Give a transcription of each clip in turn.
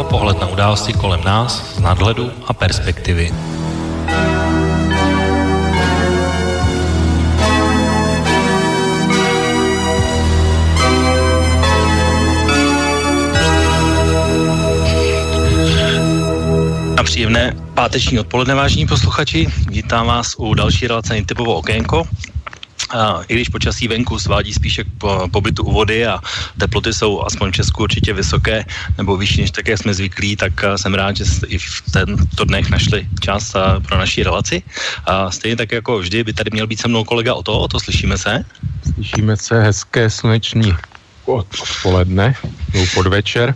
a pohled na události kolem nás z nadhledu a perspektivy. A příjemné páteční odpoledne, vážní posluchači. Vítám vás u další relace typovo okénko. A I když počasí venku svádí spíše k pobytu u vody a teploty jsou aspoň v Česku určitě vysoké nebo vyšší, než také jsme zvyklí, tak jsem rád, že jste i v tento dnech našli čas pro naší relaci. A stejně tak jako vždy by tady měl být se mnou kolega o to, o to slyšíme se? Slyšíme se hezké sluneční odpoledne, nebo podvečer.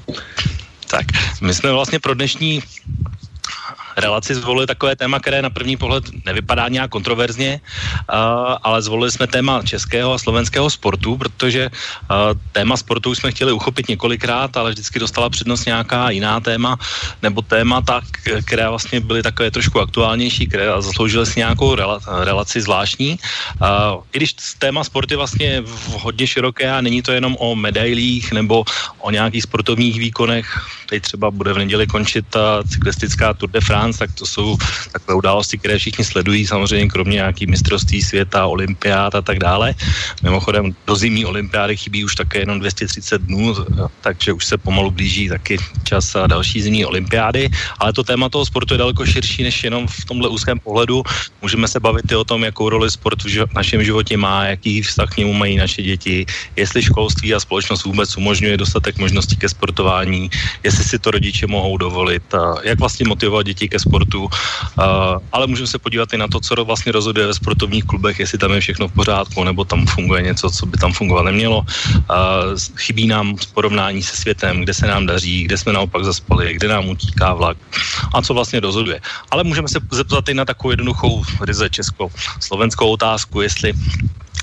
Tak, my jsme vlastně pro dnešní relaci zvolili takové téma, které na první pohled nevypadá nějak kontroverzně, uh, ale zvolili jsme téma českého a slovenského sportu, protože uh, téma sportu jsme chtěli uchopit několikrát, ale vždycky dostala přednost nějaká jiná téma, nebo témata, které vlastně byly takové trošku aktuálnější, které zasloužily si nějakou rela, relaci zvláštní. Uh, I když téma sport je vlastně hodně široké a není to jenom o medailích nebo o nějakých sportovních výkonech, teď třeba bude v neděli končit ta cyklistická Tour de France, France, tak to jsou takové události, které všichni sledují, samozřejmě kromě nějakých mistrovství světa, olympiád a tak dále. Mimochodem do zimní olympiády chybí už také jenom 230 dnů, takže už se pomalu blíží taky čas a další zimní olympiády, ale to téma toho sportu je daleko širší než jenom v tomhle úzkém pohledu. Můžeme se bavit i o tom, jakou roli sport v našem životě má, jaký vztah k němu mají naše děti, jestli školství a společnost vůbec umožňuje dostatek možností ke sportování, jestli si to rodiče mohou dovolit, a jak vlastně motivovat děti ke sportu, uh, ale můžeme se podívat i na to, co vlastně rozhoduje ve sportovních klubech, jestli tam je všechno v pořádku, nebo tam funguje něco, co by tam fungovat nemělo. Uh, chybí nám porovnání se světem, kde se nám daří, kde jsme naopak zaspali, kde nám utíká vlak a co vlastně rozhoduje. Ale můžeme se zeptat i na takovou jednoduchou ryze česko-slovenskou otázku, jestli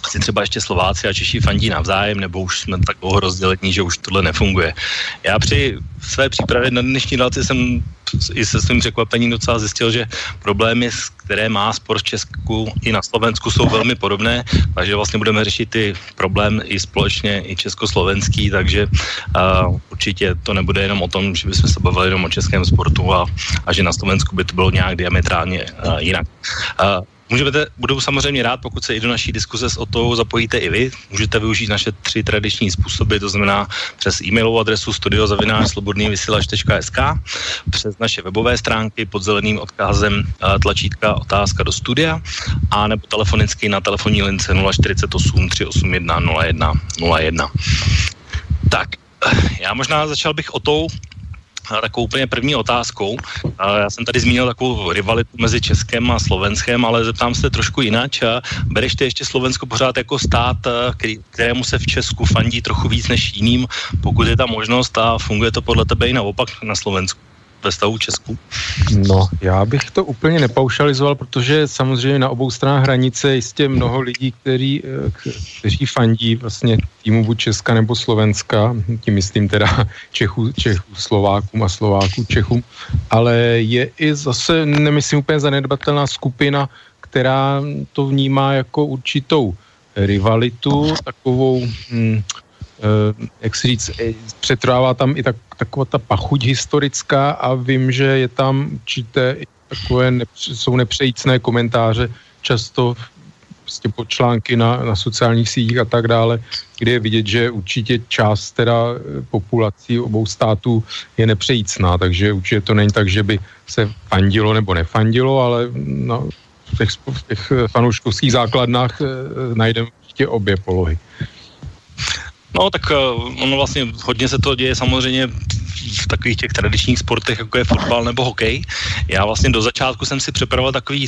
si třeba ještě Slováci a Češi fandí navzájem, nebo už jsme tak dlouho rozdělení, že už tohle nefunguje. Já při své přípravě na dnešní relaci jsem i se svým překvapením docela zjistil, že problémy, které má sport v Česku i na Slovensku, jsou velmi podobné, takže vlastně budeme řešit ty problém i společně, i československý, takže uh, určitě to nebude jenom o tom, že bychom se bavili jenom o českém sportu a, a že na Slovensku by to bylo nějak diametrálně uh, jinak. Uh, Můžete, budu samozřejmě rád, pokud se i do naší diskuze s Otou zapojíte i vy. Můžete využít naše tři tradiční způsoby, to znamená přes e-mailovou adresu studiozavinářslobodnývysílač.sk, přes naše webové stránky pod zeleným odkazem tlačítka otázka do studia a nebo telefonicky na telefonní lince 048 381 01 01. Tak, já možná začal bych o tou takovou úplně první otázkou. Já jsem tady zmínil takovou rivalitu mezi Českem a Slovenskem, ale zeptám se trošku jinak. Bereš ty ještě Slovensko pořád jako stát, kterému se v Česku fandí trochu víc než jiným, pokud je ta možnost a funguje to podle tebe i naopak na Slovensku? Ve stavu Česku? No, já bych to úplně nepaušalizoval, protože samozřejmě na obou stranách hranice je jistě mnoho lidí, který, eh, kteří fandí vlastně týmu buď Česka nebo Slovenska, tím myslím teda Čechů, Čechů, Slovákům a Slováků Čechům, ale je i zase, nemyslím úplně zanedbatelná skupina, která to vnímá jako určitou rivalitu, takovou hm, jak si říct, eh, přetrvává tam i tak, taková ta pachuť historická a vím, že je tam určité takové, nepř, jsou nepřejícné komentáře, často prostě pod články na, na sociálních sítích a tak dále, kde je vidět, že určitě část teda eh, populací obou států je nepřejícná, takže určitě to není tak, že by se fandilo nebo nefandilo, ale na, v těch, těch fanouškovských základnách najdeme určitě obě polohy. No tak uh, ono vlastně hodně se to děje samozřejmě v takových těch tradičních sportech, jako je fotbal nebo hokej. Já vlastně do začátku jsem si připravoval takový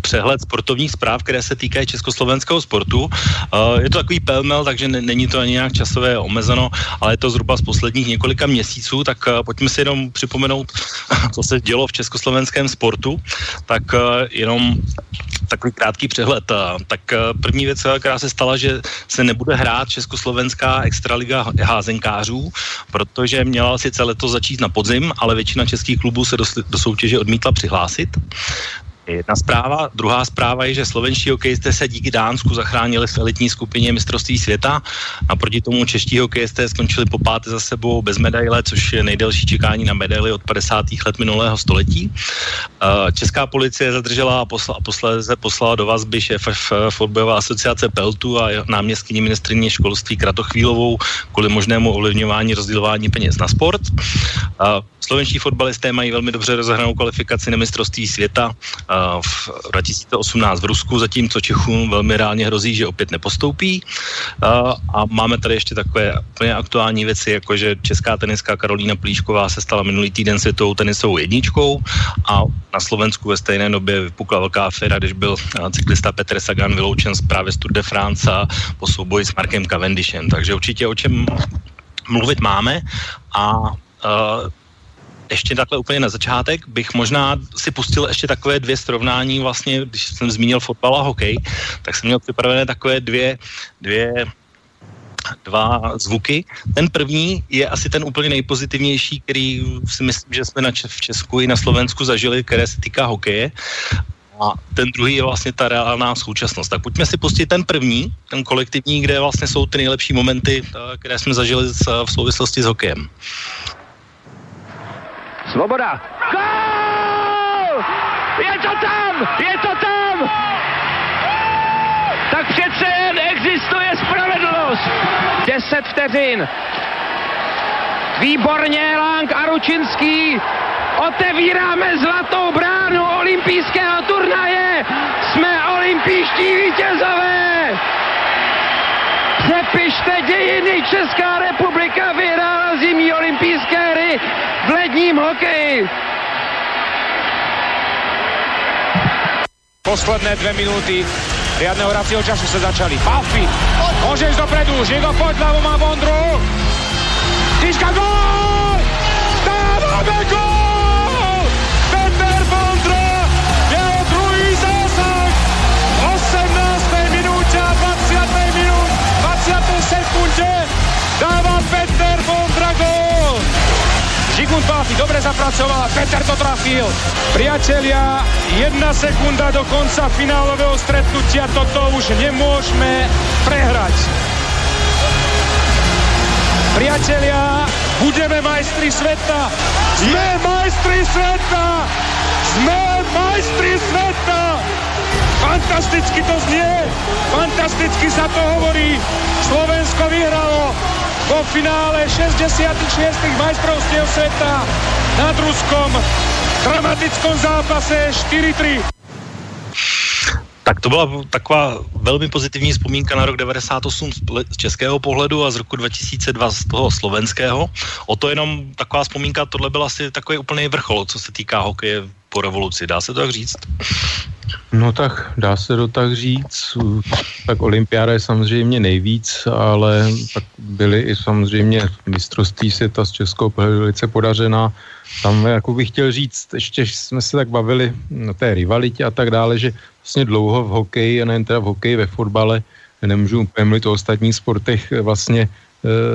přehled sportovních zpráv, které se týkají československého sportu. Uh, je to takový pelmel, takže ne, není to ani nějak časové omezeno, ale je to zhruba z posledních několika měsíců, tak uh, pojďme si jenom připomenout, co se dělo v československém sportu. Tak uh, jenom takový krátký přehled. Tak první věc, která se stala, že se nebude hrát Československá extraliga házenkářů, protože měla sice letos začít na podzim, ale většina českých klubů se do, do soutěže odmítla přihlásit. Jedna zpráva. Druhá zpráva je, že slovenští hokejisté se díky Dánsku zachránili v elitní skupině mistrovství světa a proti tomu čeští hokejisté skončili po páté za sebou bez medaile, což je nejdelší čekání na medaily od 50. let minulého století. Eh, česká policie zadržela a, posla, posléze poslala do vazby šéf fotbalové asociace Peltu a náměstkyni ministrině školství Kratochvílovou kvůli možnému ovlivňování rozdělování peněz na sport. Eh, slovenští fotbalisté mají velmi dobře rozhranou kvalifikaci na mistrovství světa v 2018 v Rusku, zatímco Čechům velmi reálně hrozí, že opět nepostoupí. A máme tady ještě takové úplně aktuální věci, jako že česká teniská Karolína Plíšková se stala minulý týden světovou tenisovou jedničkou a na Slovensku ve stejné době vypukla velká aféra, když byl cyklista Petr Sagan vyloučen z právě z Tour de France po souboji s Markem Cavendishem. Takže určitě o čem mluvit máme a ještě takhle úplně na začátek bych možná si pustil ještě takové dvě srovnání, vlastně, když jsem zmínil fotbal a hokej, tak jsem měl připravené takové dvě, dvě dva zvuky. Ten první je asi ten úplně nejpozitivnější, který si myslím, že jsme na Č- v Česku i na Slovensku zažili, které se týká hokeje. A ten druhý je vlastně ta reálná současnost. Tak pojďme si pustit ten první, ten kolektivní, kde vlastně jsou ty nejlepší momenty, které jsme zažili v souvislosti s hokejem. Svoboda. Gol! Je to tam! Je to tam! Tak přece jen existuje spravedlnost. 10 vteřin. Výborně Lang a Ručinský. Otevíráme zlatou bránu olympijského turnaje. Jsme olympijští vítězové. Přepište dějiny, Česká republika vyhrála zimní olympijské hry v ledním hokeji. Posledné dve minúty riadneho hracieho času sa začali. Palfi, môže ísť dopredu, Žigo poď, ľavo má Vondru. Tyška gól! Dávame gól! Peter druhý zásah 18. minúte a 20. minút, 20. sekunde dáva! Žigmund Pálfi dobre zapracoval a Peter to trafil. Priatelia, jedna sekunda do konca finálového stretnutia, toto už nemôžeme prehrať. Priatelia, budeme majstri sveta. Sme majstri sveta! Sme majstri sveta! Fantasticky to znie, fantasticky sa to hovorí. Slovensko vyhralo vo finále 66. majstrovstiev sveta nad Ruskom v dramatickom zápase 4-3. Tak to byla taková velmi pozitivní vzpomínka na rok 98 z českého pohledu a z roku 2002 z toho slovenského. O to jenom taková vzpomínka, tohle byl asi takový úplný vrchol, co se týká hokeje po revoluci, dá se to tak říct? No tak dá se to tak říct, tak olympiáda je samozřejmě nejvíc, ale tak byly i samozřejmě mistrovství světa z Českou velice podařená. Tam jako bych chtěl říct, ještě jsme se tak bavili na té rivalitě a tak dále, že vlastně dlouho v hokeji, a nejen teda v hokeji, ve fotbale, nemůžu úplně mluvit o ostatních sportech, vlastně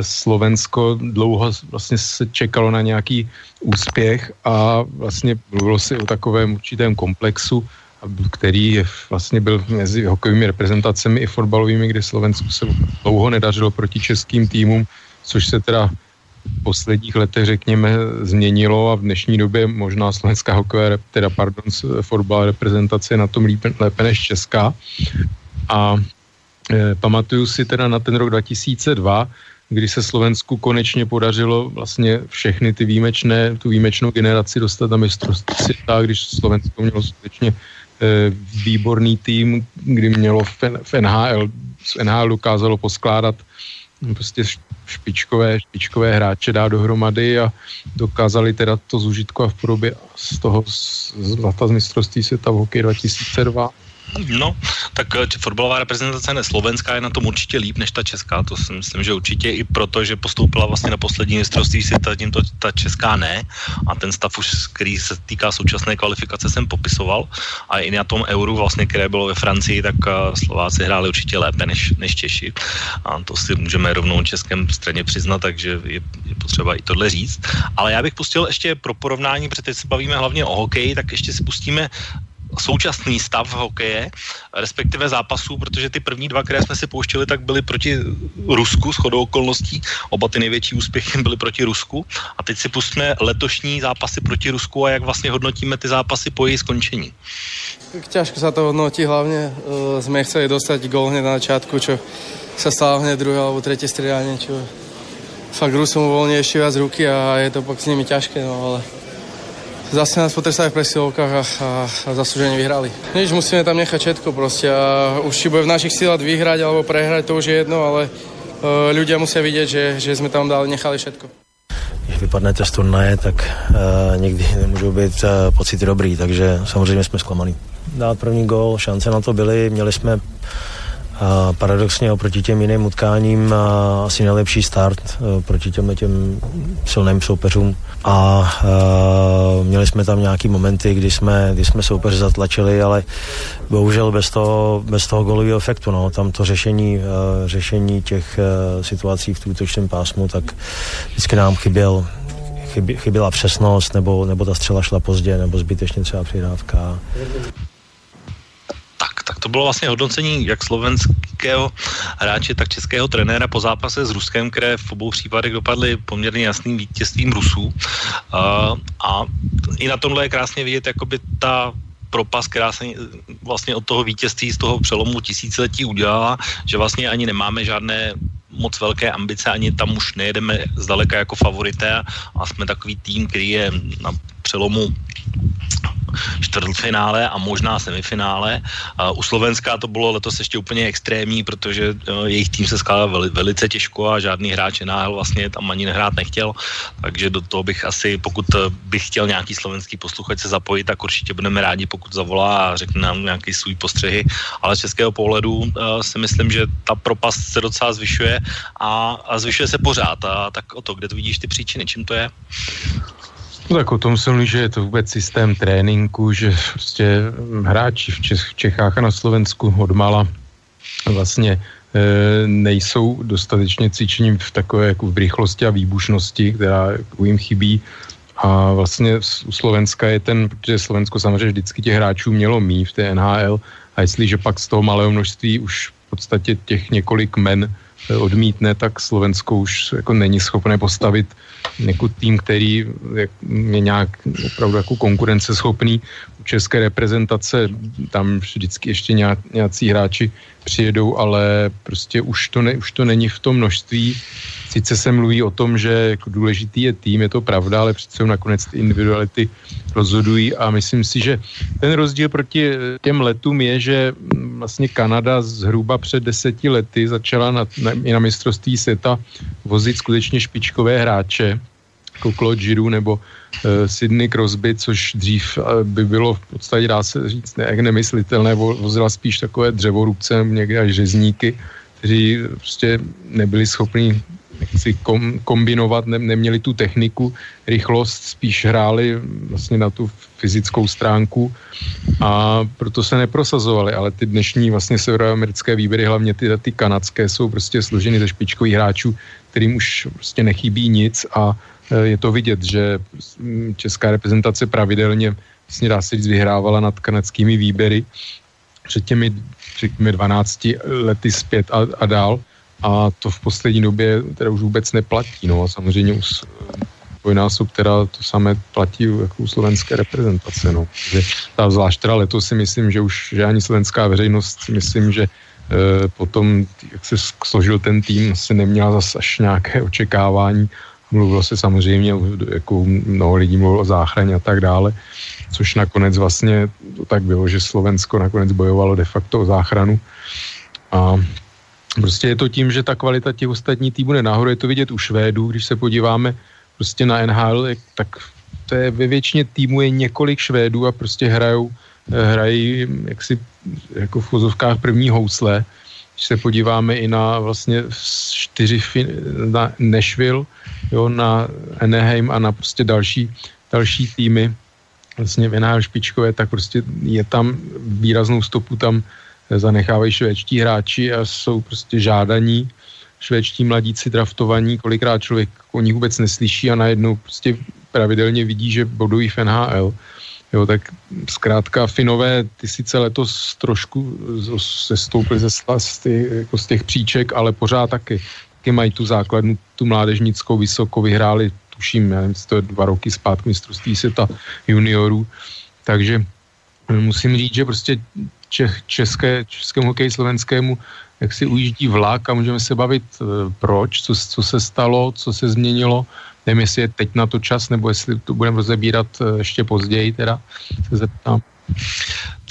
Slovensko dlouho vlastně se čekalo na nějaký úspěch a vlastně mluvilo si o takovém určitém komplexu, který vlastně byl mezi hokejovými reprezentacemi i fotbalovými, kde Slovensku se dlouho nedařilo proti českým týmům, což se teda v posledních letech, řekněme, změnilo a v dnešní době možná slovenská hokejová, teda pardon, fotbalová reprezentace je na tom lépe, lépe než česká. A e, pamatuju si teda na ten rok 2002, kdy se Slovensku konečně podařilo vlastně všechny ty výjimečné, tu výjimečnou generaci dostat na mistrovství světa, když Slovensko mělo skutečně e, výborný tým, kdy mělo v, NHL, z NHL dokázalo poskládat prostě špičkové, špičkové hráče dát dohromady a dokázali teda to zužitko v podobě z toho zlata z mistrovství světa v hokeji 2002 No, tak eh, fotbalová reprezentace ne slovenská je na tom určitě líp než ta česká, to si myslím, že určitě i proto, že postoupila vlastně na poslední mistrovství světa, tím to ta česká ne. A ten stav už, který se týká současné kvalifikace, jsem popisoval. A i na tom euru vlastně, které bylo ve Francii, tak eh, Slováci hráli určitě lépe než, než Češi. A to si můžeme rovnou českém straně přiznat, takže je, je potřeba i tohle říct. Ale já bych pustil ještě pro porovnání, protože teď se bavíme hlavně o hokeji, tak ještě si pustíme současný stav hokeje, respektive zápasů, protože ty první dva, které jsme si pouštěli, tak byly proti Rusku s chodou okolností. Oba ty největší úspěchy byly proti Rusku. A teď si pustíme letošní zápasy proti Rusku a jak vlastně hodnotíme ty zápasy po jejich skončení. Ťažko sa to hodnotí, hlavne uh, sme chceli dostať gól hneď na začiatku, čo sa stalo hneď druhé alebo tretie striedanie, čo fakt Rusom uvoľní ešte viac ruky a je to pak s nimi ťažké, no ale zase nás potrestali v presilovkách a, a, a zaslúžene vyhrali. Nič, musíme tam nechať všetko proste a už či bude v našich sílach vyhrať alebo prehrať, to už je jedno, ale uh, ľudia musia vidieť, že, že sme tam dali, nechali všetko. Když vypadnete z turnaje, tak uh, někdy nemůžou být uh, pocity dobrý, takže samozřejmě jsme zklamaný. Dát první gol, šance na to byly, měli jsme paradoxně oproti těm jiným utkáním a asi nejlepší start e, proti těm, těm silným soupeřům. A, a měli jsme tam nějaký momenty, kdy jsme, kdy jsme soupeře zatlačili, ale bohužel bez toho, bez toho golového efektu, no, tam to řešení, uh, řešení těch situací v útočném pásmu, tak vždycky nám chyběl chyběla přesnost, nebo, nebo ta střela šla pozdě, nebo zbytečně třeba přihrávka. tak to bylo vlastně hodnocení jak slovenského hráče, tak českého trenéra po zápase s Ruskem, které v obou případech dopadly poměrně jasným vítězstvím Rusů. Uh, a i na tomhle je krásně vidět jakoby ta propas, která se vlastně od toho vítězství z toho přelomu tisíciletí udělala, že vlastně ani nemáme žádné moc velké ambice, ani tam už nejedeme zdaleka jako favorité a jsme takový tým, který je na přelomu čtvrtfinále a možná semifinále. U Slovenska to bylo letos ještě úplně extrémní, protože uh, jejich tým se skládal veli, velice těžko a žádný hráč NHL vlastně tam ani nehrát nechtěl, takže do toho bych asi, pokud eh, bych chtěl nějaký slovenský posluchač se zapojit, tak určitě budeme rádi, pokud zavolá a řekne nám nějaký svůj postřehy, ale z českého pohledu uh, si myslím, že ta propast se docela zvyšuje a, a zvyšuje se pořád a tak o to, kde to vidíš ty příčiny, čím to je? No tak o tom se mluví, že je to vůbec systém tréninku, že prostě hráči v, Čech, v Čechách a na Slovensku odmala vlastně e, nejsou dostatečně cvičení v takové jako v rychlosti a výbušnosti, která jako jim chybí. A vlastně u Slovenska je ten, protože Slovensko samozřejmě vždycky těch hráčů mělo mít v té NHL a jestliže pak z toho malého množství už v podstatě těch několik men odmítne, tak Slovensko už jako není schopné postavit jako tým, který je nějak opravdu jako konkurenceschopný. U české reprezentace tam vždycky ještě nějací hráči přijedou, ale prostě už to, ne, už to není v tom množství. Sice se mluví o tom, že jako důležitý je tým, je to pravda, ale přece nakonec ty individuality rozhodují. A myslím si, že ten rozdíl proti těm letům je, že vlastně Kanada zhruba před deseti lety začala na, na, i na mistrovství světa vozit skutečně špičkové hráče, jako Claude Giroux nebo uh, Sydney Crosby, což dřív uh, by bylo v podstatě, dá se říct, ne, nemyslitelné, vozila spíš takové dřevorubce, někde až řezníky, kteří prostě nebyli schopni si kom, kombinovat, ne, neměli tu techniku, rychlost, spíš hráli vlastně na tu fyzickou stránku a proto se neprosazovali, ale ty dnešní vlastně severoamerické výběry, hlavně ty, ty kanadské, jsou prostě složeny ze špičkových hráčů, kterým už prostě nechybí nic a Eh, je to vidět, že mm, česká reprezentace pravidelně vlastně dá se říct vyhrávala nad kanadskými výběry před těmi, před těmi 12 lety zpět a, a dál a to v poslední době teda už vůbec neplatí, no a samozřejmě už dvojnásob teda to samé platí jako u slovenské reprezentace, no. Že ta zvlášť teda letos si myslím, že už že ani slovenská veřejnost si myslím, že e, potom, jak se složil ten tým, se neměla zase až nějaké očekávání Mluvilo se samozřejmě, jako mnoho lidí mluvilo o záchraně a tak dále, což nakonec vlastně to tak bylo, že Slovensko nakonec bojovalo de facto o záchranu. A prostě je to tím, že ta kvalita těch ostatní týmů jde nahoru, je to vidět u Švédů, když se podíváme prostě na NHL, tak to je ve většině týmu je několik Švédů a prostě hrajou, hrají jaksi jako v vozovkách první housle. Když se podíváme i na vlastně čtyři na Nashville, jo, na Anaheim a na prostě další, další týmy, vlastně v NHL špičkové, tak prostě je tam výraznou stopu tam zanechávají švédští hráči a jsou prostě žádaní. Švédští mladíci draftovaní, kolikrát člověk o nich vůbec neslyší a najednou prostě pravidelně vidí, že bodují v NHL. Jo, tak zkrátka Finové, ty sice letos trošku sestoupili ze, z, ty, jako z těch příček, ale pořád taky, taky mají tu základnu, tu mládežnickou vysoko, vyhráli, tuším, já nevím, to je dva roky zpátky mistrovství světa juniorů, takže musím říct, že prostě České, českému hokeji slovenskému jak si ujíždí vlak a můžeme se bavit e, proč, co, co se stalo, co se změnilo. Nevím, jestli je teď na to čas, nebo jestli to budeme rozebírat e, ještě později, teda se zeptám.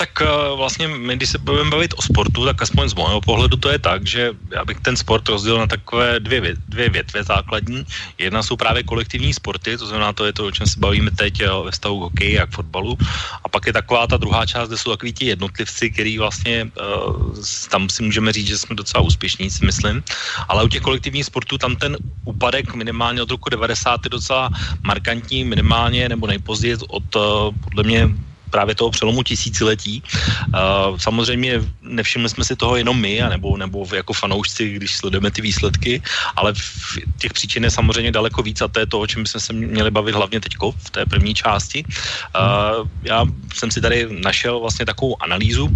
Tak uh, vlastně my, když se budeme bavit o sportu, tak aspoň z mého pohledu to je tak, že já bych ten sport rozdělil na takové dvě, dvě větve základní. Jedna jsou právě kolektivní sporty, to znamená, to je to, o čem se bavíme teď eh, ve k hokeji a k fotbalu. A pak je taková ta druhá část, kde jsou takový ti jednotlivci, který vlastně uh, tam si můžeme říct, že jsme docela úspěšní, si myslím. Ale u těch kolektivních sportů tam ten úpadek minimálně od roku 90 je docela markantní, minimálně nebo nejpozději od podle mě právě toho přelomu tisíciletí. Uh, samozřejmě nevšimli jsme si toho jenom my, nebo, nebo jako fanoušci, když sledujeme ty výsledky, ale v těch příčin je samozřejmě daleko víc a to je to, o čem jsme se měli bavit hlavně teď v té první části. Uh, já jsem si tady našel vlastně takovou analýzu,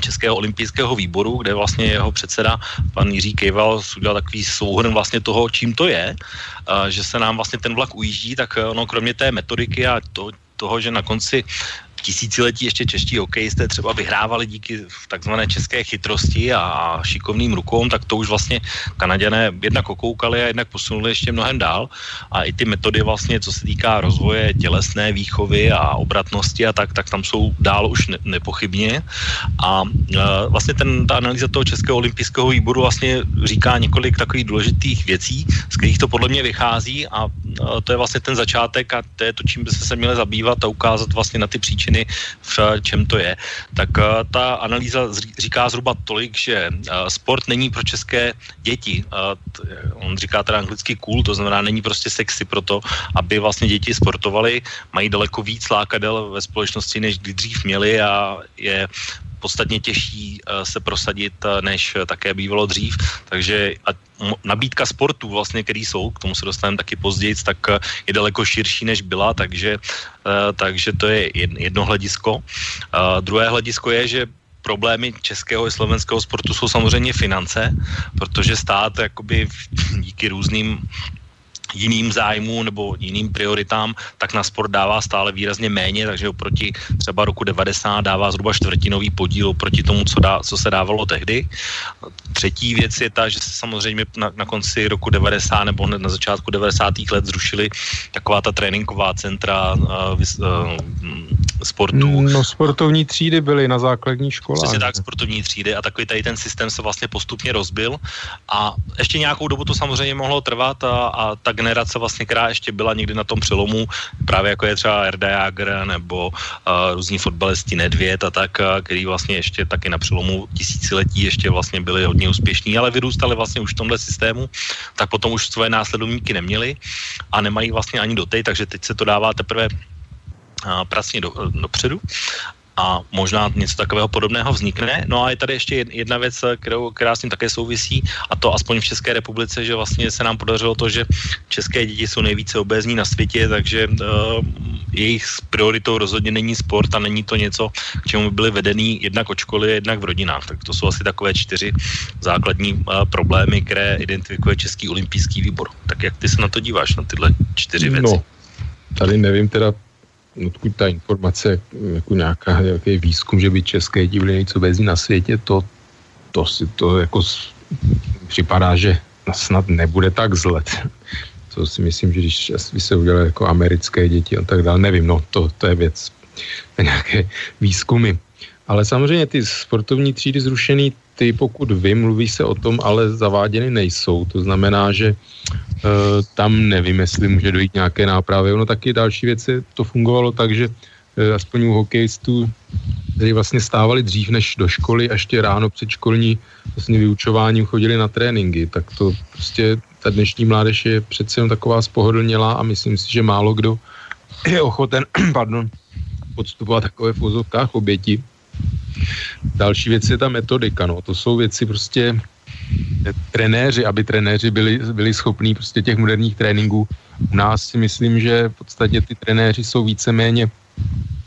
Českého olympijského výboru, kde vlastně jeho předseda, pan Jiří Kejval, udělal takový souhrn vlastně toho, čím to je, že se nám vlastně ten vlak ujíždí, tak ono kromě té metodiky a to, toho, že na konci tisíciletí ještě čeští hokejisté třeba vyhrávali díky takzvané české chytrosti a šikovným rukou, tak to už vlastně Kanaděné jednak okoukali a jednak posunuli ještě mnohem dál. A i ty metody vlastně, co se týká rozvoje tělesné výchovy a obratnosti a tak, tak tam jsou dál už ne, nepochybně. A e, vlastně ten, ta analýza toho Českého olympijského výboru vlastně říká několik takových důležitých věcí, z kterých to podle mě vychází a e, to je vlastně ten začátek a to je to, čím by se měli zabývat a ukázat vlastně na ty příčiny příčiny, v čem to je, tak uh, ta analýza říká zhruba tolik, že uh, sport není pro české děti. T, on říká teda anglicky cool, to znamená, není prostě sexy pro to, aby vlastně děti sportovaly, mají daleko víc lákadel ve společnosti, než kdy dřív měli a je podstatně těžší eh, se prosadit, eh, než také bývalo dřív. Takže a nabídka sportů, vlastně, který jsou, k tomu se dostaneme taky později, tak eh, je daleko širší, než byla, takže, takže to je jedno hledisko. Druhé hledisko je, že problémy českého i slovenského sportu jsou samozřejmě finance, protože stát jakoby díky různým jiným zájmům nebo jiným prioritám, tak na sport dává stále výrazně méně, takže oproti třeba roku 90 dává zhruba čtvrtinový podíl oproti tomu, co, dá, co se dávalo tehdy. Třetí věc je ta, že se samozřejmě na, na konci roku 90 nebo hned na začátku 90. let zrušili taková ta tréninková centra uh, uh, sportu. No sportovní třídy byly na základní škole. Přesně tak, sportovní třídy a takový tady ten systém se vlastně postupně rozbil a ještě nějakou dobu to samozřejmě mohlo trvat a, a tak generace vlastně, která ještě byla někdy na tom přelomu, právě jako je třeba Erda Jager nebo uh, různí fotbalisti Nedvěd a tak, uh, který vlastně ještě taky na přelomu tisíciletí ještě vlastně byli hodně úspěšní, ale vyrůstali vlastně už v tomhle systému, tak potom už svoje následovníky neměli a nemají vlastně ani dotej, takže teď se to dává teprve pracně do, dopředu a možná něco takového podobného vznikne. No a je tady ještě jedna věc, kterou, která s tím také souvisí, a to aspoň v České republice, že vlastně se nám podařilo to, že české děti jsou nejvíce obézní na světě, takže uh, jejich prioritou rozhodně není sport a není to něco, k čemu by byly vedený jednak od školy, jednak v rodinách. Tak to jsou asi takové čtyři základní uh, problémy, které identifikuje Český olympijský výbor. Tak jak ty se na to díváš, na tyhle čtyři věci? No, tady nevím teda odkud ta informace, jako nějaká, nějaký výzkum, že by české děti byly něco vezí na světě, to, to si to jako připadá, že snad nebude tak zle. To si myslím, že když by se udělali jako americké děti a tak dále, nevím, no to, to je věc, nějaké výzkumy. Ale samozřejmě ty sportovní třídy zrušený, ty pokud vím, mluví se o tom, ale zaváděny nejsou. To znamená, že Eh, tam nevím, jestli může dojít nějaké nápravy. Ono taky další věci, to fungovalo tak, že uh, aspoň u hokejistů, kteří vlastně stávali dřív než do školy a ještě ráno předškolní vlastně vyučováním chodili na tréninky, tak to prostě ta dnešní mládež je přece jen taková spohodlnělá a myslím si, že málo kdo je ochoten pardon, podstupovat takové v oběti. Další věc je ta metodika, no. To jsou věci prostě trenéři, aby trenéři byli, byli schopní prostě těch moderních tréninků. U nás si myslím, že v podstatě ty trenéři jsou víceméně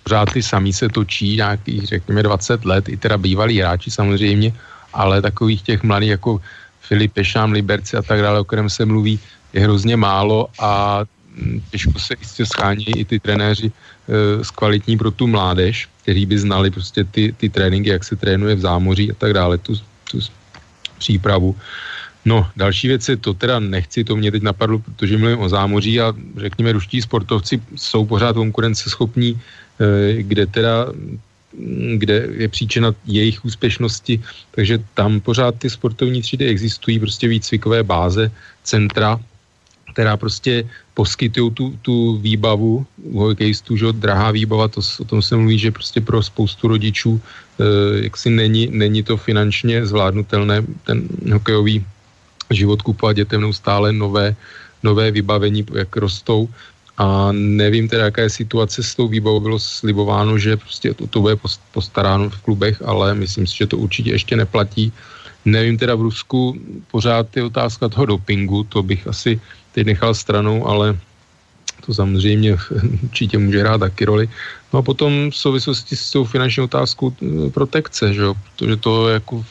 pořád ty samý se točí nějakých, řekněme, 20 let, i teda bývalí hráči samozřejmě, ale takových těch mladých jako Filip Pešám, Liberci a tak dále, o kterém se mluví, je hrozně málo a hm, těžko se jistě schání i ty trenéři e, kvalitní pro tu mládež, kteří by znali prostě ty, ty tréninky, jak se trénuje v zámoří a tak dále, tu, tu přípravu. No, další věci, to teda nechci, to mě teď napadlo, protože mluvím o zámoří a řekněme, ruští sportovci jsou pořád konkurenceschopní, e, kde teda kde je příčina jejich úspěšnosti, takže tam pořád ty sportovní třídy existují, prostě výcvikové báze, centra, která prostě poskytují tu, tu výbavu u hokejistů, že drahá výbava, to, o tom se mluví, že prostě pro spoustu rodičů e, jaksi není, není to finančně zvládnutelné, ten hokejový život kupovat dětem neustále nové, nové vybavení, jak rostou, a nevím teda, jaká je situace s tou výbavou. Bylo slibováno, že prostě to, to bude postaráno v klubech, ale myslím si, že to určitě ještě neplatí. Nevím teda v Rusku, pořád je otázka toho dopingu, to bych asi teď nechal stranou, ale to samozřejmě určitě může hrát taky roli. No a potom v souvislosti s tou finanční otázkou eh, protekce, že jo? protože to, jako,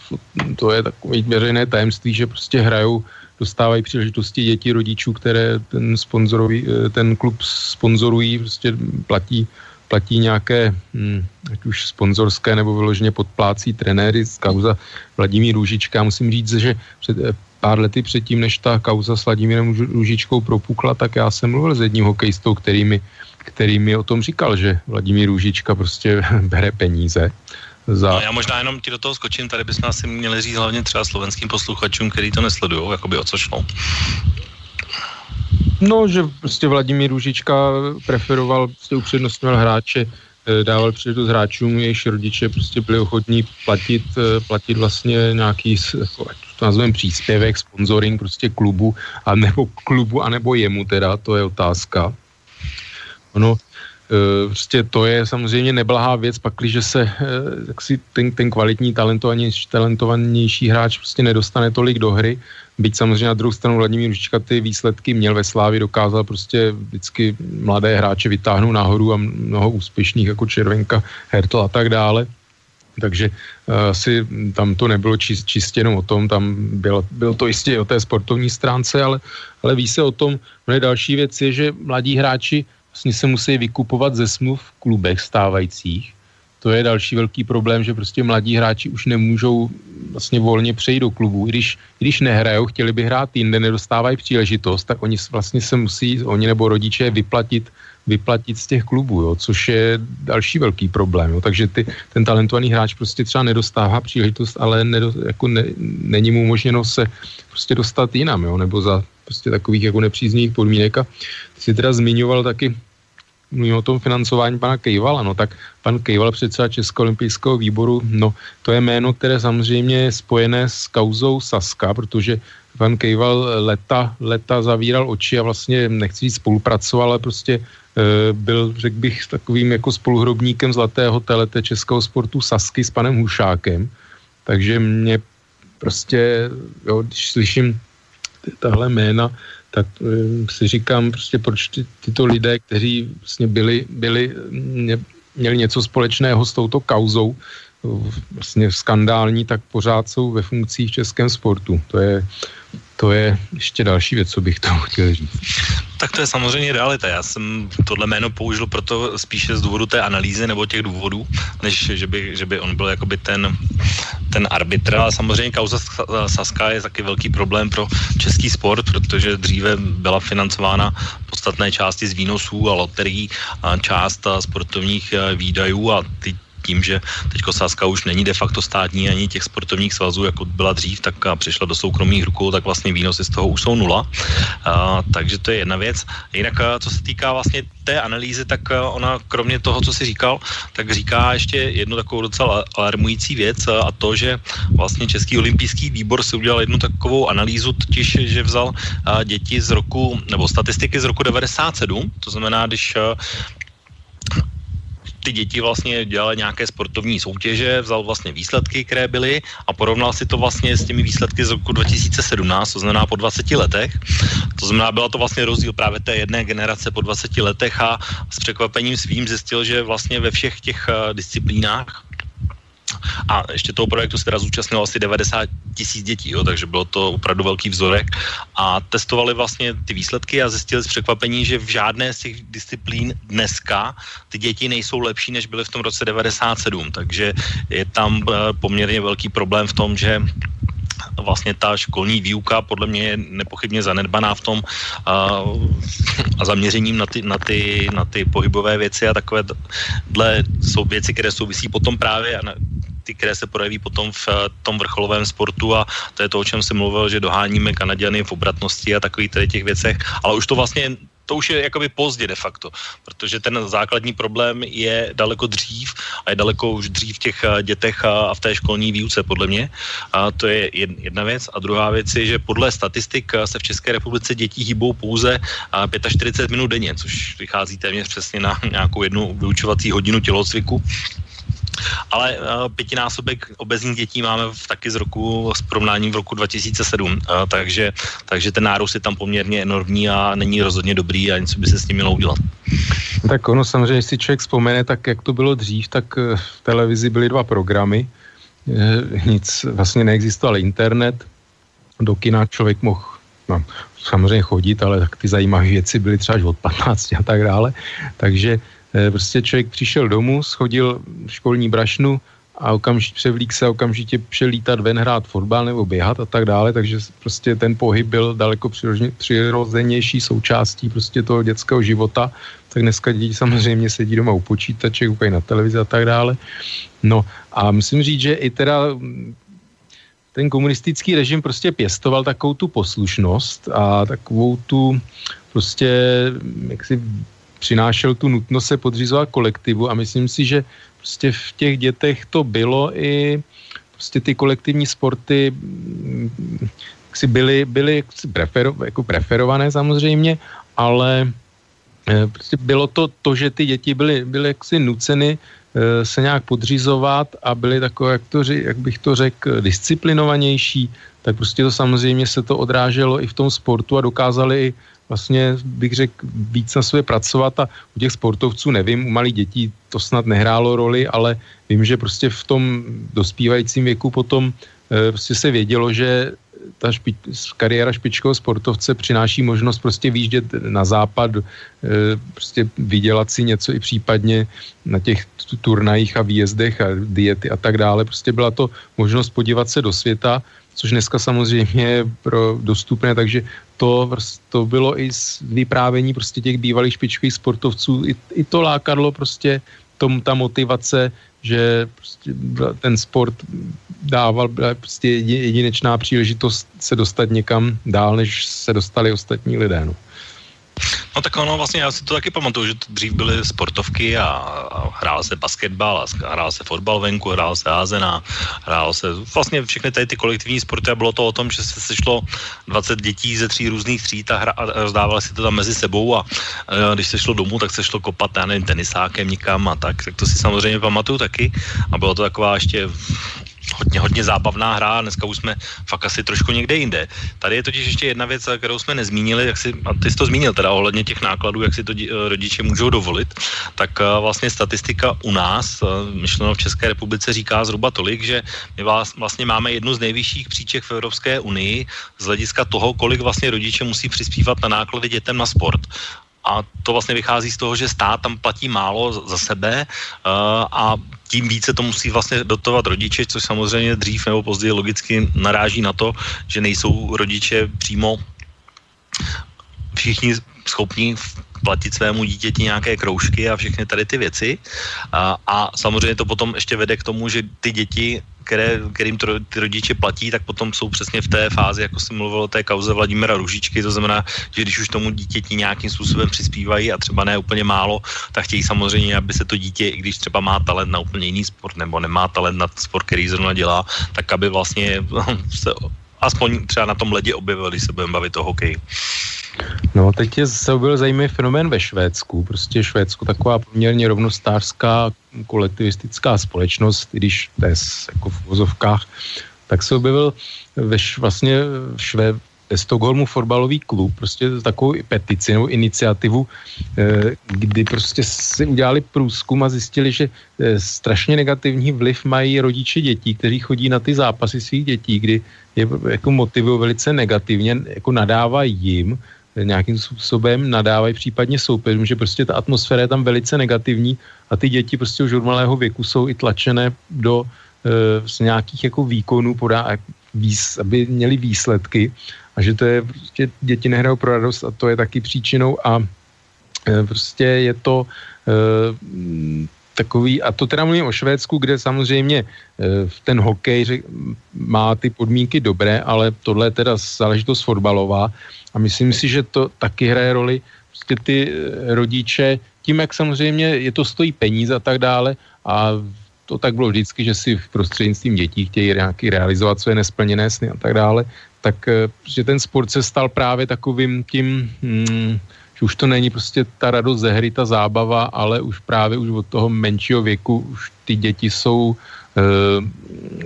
to je takové veřejné tajemství, že prostě hrajou dostávají příležitosti děti rodičů, které ten, eh, ten klub sponzorují, prostě platí, platí nějaké, hm, ať už sponzorské nebo vyloženě podplácí trenéry z kauza Vladimír Růžička. Musím říct, že před, eh, pár lety předtím, než ta kauza s Vladimírem Růžičkou propukla, tak já jsem mluvil s jedním hokejistou, který mi, který mi o tom říkal, že Vladimír Růžička prostě bere peníze za... No já možná jenom ti do toho skočím, tady bychom asi měli říct hlavně třeba slovenským posluchačům, který to nesledují, jakoby o co šlo. No, že prostě Vladimír Růžička preferoval, prostě upřednostňoval hráče, dával příležitost hráčům, jejichž rodiče prostě byli ochotní platit, eh, platit vlastně nějaký, jako, to nazveme příspěvek, sponsoring prostě klubu, a nebo klubu, anebo jemu teda, to je otázka. Ono, Eh, prostě to je samozřejmě neblahá věc, pakliže se eh, jak si ten, ten kvalitní, talentovanější, talentovanější hráč prostě nedostane tolik do hry, byť samozřejmě na druhou stranu Vladimír Ručička ty výsledky měl ve Slávi, dokázal prostě vždycky mladé hráče vytáhnout nahoru a mnoho úspěšných jako Červenka, Hertl a tak dále. Takže uh, asi tam to nebylo čist, čistě jenom o tom, tam bylo, bylo to jistě o té sportovní stránce, ale, ale ví se o tom, no další věc je, že mladí hráči vlastně se musí vykupovat ze smluv v klubech stávajících. To je další velký problém, že prostě mladí hráči už nemůžou vlastně volně přejít do klubu. I když, když nehrajou, chtěli by hrát jinde, nedostávají příležitost, tak oni vlastně se musí, oni nebo rodiče vyplatit vyplatit z těch klubů, jo, což je další velký problém. Jo. Takže ty, ten talentovaný hráč prostě třeba nedostává příležitost, ale nedo, jako ne, není mu umožněno se prostě dostat jinam, jo, nebo za prostě takových jako nepříznivých podmínek. A ty si teda zmiňoval taky mluvím o tom financování pana Kejvala, no tak pan Kejval předseda Českého olympijského výboru, no to je jméno, které samozřejmě je spojené s kauzou Saska, protože pan Kejval leta, leta zavíral oči a vlastně nechci říct spolupracoval, ale prostě e, byl, řekl bych, takovým jako spoluhrobníkem zlatého telete českého sportu Sasky s panem Hušákem, takže mě prostě, jo, když slyším tahle jména, tak eh, si říkám prostě, proč ty, tyto lidé, kteří vlastně byli, byli, měli něco společného s touto kauzou, vlastně skandální, tak pořád jsou ve funkcích v českém sportu. To je, to je ještě další věc, co bych to chtěl říct. Tak to je samozřejmě realita. Já jsem tohle jméno použil proto spíše z důvodu té analýzy nebo těch důvodů, než že by, že by on byl jakoby ten, ten arbitr. Ale samozřejmě kauza Saska je taky velký problém pro český sport, protože dříve byla financována podstatné části z výnosů a loterií a část sportovních eh, výdajů a ty tím, že teď Sáska už není de facto státní ani těch sportovních svazů, jako byla dřív, tak přišla do soukromých rukou, tak vlastně výnosy z toho už jsou nula. A, takže to je jedna věc. Jinak, co se týká vlastně té analýzy, tak ona kromě toho, co si říkal, tak říká ještě jednu takovou docela alarmující věc a to, že vlastně Český olympijský výbor si udělal jednu takovou analýzu, totiž, že vzal děti z roku, nebo statistiky z roku 97, to znamená, když ty děti vlastně dělali nějaké sportovní soutěže, vzal vlastně výsledky, které byly a porovnal si to vlastně s těmi výsledky z roku 2017, to znamená po 20 letech. To znamená, byla to vlastně rozdíl právě té jedné generace po 20 letech a s překvapením svým zjistil, že vlastně ve všech těch uh, disciplínách a ještě toho projektu se teda zúčastnilo asi 90 tisíc dětí, jo, takže bylo to opravdu velký vzorek. A testovali vlastně ty výsledky a zjistili z překvapení, že v žádné z těch disciplín dneska ty děti nejsou lepší, než byly v tom roce 97, takže je tam eh, poměrně velký problém v tom, že vlastně ta školní výuka podle mě je nepochybně zanedbaná v tom uh, a zaměřením na ty, na, ty, na ty pohybové věci a takové dle jsou věci, které souvisí potom právě na, ty, které se projeví potom v uh, tom vrcholovém sportu a to je to, o čem jsem mluvil, že doháníme Kanaděny v obratnosti a takových těch věcech, ale už to vlastně to už je jakoby pozdě de facto, protože ten základní problém je daleko dřív a je daleko už dřív v těch eh, dětech a v té školní výuce, podle mě. A to je jedna věc. A druhá věc je, že podle statistik eh, se v České republice dětí hýbou pouze 45 eh, minut denně, což vychází téměř přesně na nějakou jednu vyučovací hodinu tělocviku. Ale uh, pětinásobek obezních dětí máme v, taky z roku, s porovnáním v roku 2007, uh, takže, takže ten nárůst je tam poměrně enormní a není rozhodně dobrý a něco by se s ním mělo udělat. Tak ono samozřejmě, když si člověk vzpomene, tak jak to bylo dřív, tak eh, v televizi byly dva programy, nic, vlastně neexistoval internet, do kina člověk mohl no, samozřejmě chodit, ale tak ty zajímavé věci byly třeba až od 15 a tak dále, takže Eh, prostě člověk přišel domů, schodil školní brašnu a okamžitě převlík se okamžitě přelítat ven, hrát fotbal nebo běhat a tak dále, takže prostě ten pohyb byl daleko přirozenější součástí prostě toho dětského života, tak dneska děti samozřejmě sedí doma u počítače, koukají na televizi a tak dále. No a musím říct, že i teda mm, ten komunistický režim prostě pěstoval takovou tu poslušnost a takovou tu prostě jaksi přinášel tu nutnost se podřizovat kolektivu a myslím si, že prostě v těch dětech to bylo i prostě ty kolektivní sporty mm, si byly, byly prefero, jako preferované samozřejmě, ale eh, prostě bylo to to, že ty děti byly, byly jaksi nuceny eh, se nějak podřizovat a byly takové, jak, to, jak bych to řekl, disciplinovanější, tak prostě to samozřejmě se to odráželo i v tom sportu a dokázali i vlastně bych řekl víc na sobě pracovat a u těch sportovců nevím, u malých dětí to snad nehrálo roli, ale vím, že prostě v tom dospívajícím věku potom e, prostě se vědělo, že ta špi, kariéra špičkového sportovce přináší možnost prostě výjíždět na západ, e, prostě vydělat si něco i případně na těch turnajích a výjezdech a diety a tak dále. Prostě byla to možnost podívat se do světa, což dneska samozřejmě je pro dostupné, takže to, to bylo i z vyprávění prostě těch bývalých špičkových sportovců, i, i to lákadlo prostě tom, ta motivace, že prostě ten sport dával prostě jedinečná příležitost se dostat někam dál, než se dostali ostatní lidé. No. No tak ono vlastně, já si to taky pamatuju, že to dřív byly sportovky a, a hrál se basketbal, a hrál se fotbal venku, hrál se házena, hrál se vlastně všechny tady ty kolektivní sporty a bylo to o tom, že se sešlo 20 dětí ze tří různých tříd a, hra, a rozdávali si to tam mezi sebou a, a když se šlo domů, tak se šlo kopat, já nevím, tenisákem nikam a tak, tak to si samozřejmě pamatuju taky a bylo to taková ještě hodně, hodně zábavná hra a dneska už jsme fakt asi trošku někde jinde. Tady je totiž ještě jedna věc, kterou jsme nezmínili, jak si, a ty jsi to zmínil teda ohledně těch nákladů, jak si to rodiče můžou dovolit, tak eh, vlastně statistika u nás, eh, myšleno v České republice, říká zhruba tolik, že my vás, vlastně máme jednu z nejvyšších příček v Evropské unii z hlediska toho, kolik vlastně rodiče musí přispívat na náklady dětem na sport a to vlastně vychází z toho, že stát tam platí málo za sebe uh, a tím více to musí vlastně dotovat rodiče, což samozřejmě dřív nebo později logicky naráží na to, že nejsou rodiče přímo všichni schopní platit svému dítěti nějaké kroužky a všechny tady ty věci. A, a samozřejmě to potom ještě vede k tomu, že ty děti které, kterým to, ty rodiče platí, tak potom jsou přesně v té fázi, jako jsem mluvil o té kauze Vladimira Ružičky, to znamená, že když už tomu dítěti nějakým způsobem přispívají a třeba ne úplně málo, tak chtějí samozřejmě, aby se to dítě, i když třeba má talent na úplně jiný sport nebo nemá talent na sport, který zrovna dělá, tak aby vlastně se aspoň třeba na tom ledě objevil, když se budeme bavit o hokeji. No, teď je, se byl zajímavý fenomén ve Švédsku. Prostě Švédsko taková poměrně rovnostářská kolektivistická společnost, když to je jako v vozovkách, tak se objevil ve, vlastně v Švé, ve Stockholmu fotbalový klub, prostě takovou petici nebo iniciativu, eh, kdy prostě si udělali průzkum a zjistili, že eh, strašně negativní vliv mají rodiče dětí, kteří chodí na ty zápasy svých dětí, kdy je jako motivují velice negativně, jako nadávají jim, eh, nějakým způsobem nadávají případně soupeřům, že prostě ta atmosféra je tam velice negativní a ty děti prostě už od malého věku jsou i tlačené do e, z nějakých jako výkonů, podá, aby měli výsledky a že to je prostě děti nehrajou pro radost a to je taky příčinou a e, prostě je to e, takový, a to teda mluvím o Švédsku, kde samozřejmě e, ten hokej řek, má ty podmínky dobré, ale tohle je teda záležitost fotbalová a myslím si, že to taky hraje roli prostě ty rodiče, tím, jak samozřejmě je to stojí peníze a tak dále a to tak bylo vždycky, že si v prostřednictvím dětí chtějí nějaký realizovat své nesplněné sny a tak dále, tak eh, že ten sport se stal právě takovým tím, hmm, že už to není prostě ta radost ze hry, ta zábava, ale už právě už od toho menšího věku už ty děti jsou e,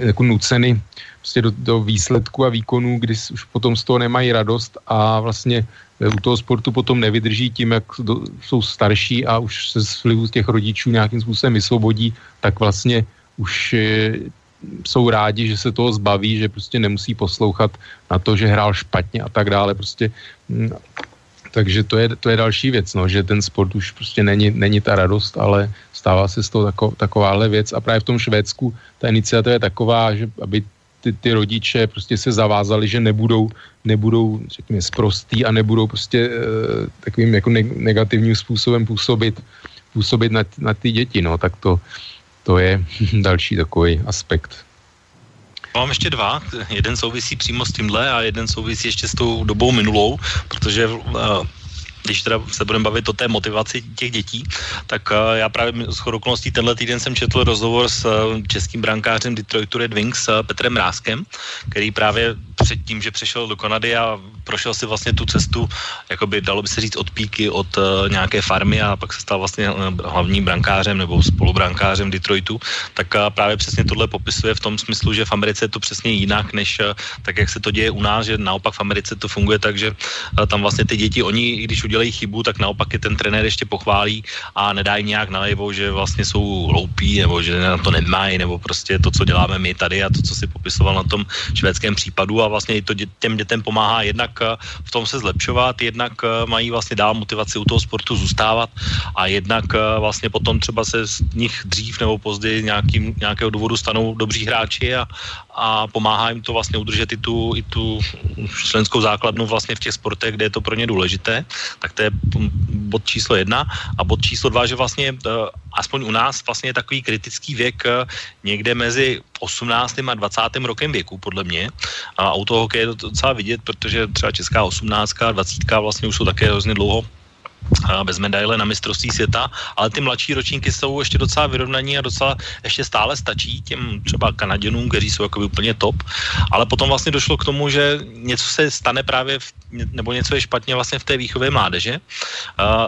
jako nuceny prostě do, do výsledku a výkonů, kdy už potom z toho nemají radost a vlastně u toho sportu potom nevydrží tím, jak do, jsou starší a už se z vlivu těch rodičů nějakým způsobem vysvobodí, tak vlastně už jsou rádi, že se toho zbaví, že prostě nemusí poslouchat na to, že hrál špatně a tak dále. Prostě, mm, takže to je, to je další věc, no, že ten sport už prostě není, není ta radost, ale stává se z toho tako, takováhle věc. A právě v tom Švédsku ta iniciativa je taková, že aby ty, ty rodiče prostě se zavázali, že nebudou, nebudou řekněme, sprostý a nebudou prostě e, takovým jako ne, negativním způsobem působit, působit na, na ty děti, no, tak to, to je další takový aspekt. Mám ještě dva. Jeden souvisí přímo s tímhle a jeden souvisí ještě s tou dobou minulou, protože uh, když teda se budeme bavit o té motivaci těch dětí, tak uh, já právě s okolností tenhle týden jsem četl rozhovor s uh, českým brankářem Detroitu Red Wings Petrem Ráskem, který právě před tím, že přešel do Kanady a prošel si vlastně tu cestu, jakoby dalo by se říct od píky, od uh, nějaké farmy a pak se stal vlastně uh, hlavním brankářem nebo spolubrankářem Detroitu, tak uh, právě přesně tohle popisuje v tom smyslu, že v Americe je to přesně jinak, než uh, tak, jak se to děje u nás, že naopak v Americe to funguje tak, že uh, tam vlastně ty děti, oni, když udělají chybu, tak naopak je ten trenér ještě pochválí a nedá jim nějak najevo, že vlastně jsou hloupí nebo že na to nemají, nebo prostě to, co děláme my tady a to, co si popisoval na tom švédském případu a vlastně to těm dětem pomáhá jednak eh, v tom se zlepšovat, jednak eh, mají vlastně dál motivaci u toho sportu zůstávat a jednak eh, vlastně potom třeba se z nich dřív nebo později nějakým, nějakého důvodu stanou dobří hráči a, a pomáhá jim to vlastně udržet i tu, i tu členskou základnu vlastně v těch sportech, kde je to pro ně důležité. Tak to je bod číslo jedna. A bod číslo dva, že vlastně aspoň u nás vlastně je takový kritický věk někde mezi 18. a 20. rokem věku, podle mě. A u toho je to docela vidět, protože třeba česká 18. a 20. vlastně už jsou také hrozně dlouho bez medaile na mistrovství světa, ale ty mladší ročníky jsou ještě docela vyrovnaní a docela ještě stále stačí těm třeba Kanaděnům, kteří jsou jako úplně top, ale potom vlastně došlo k tomu, že něco se stane právě, v, nebo něco je špatně vlastně v té výchově mládeže.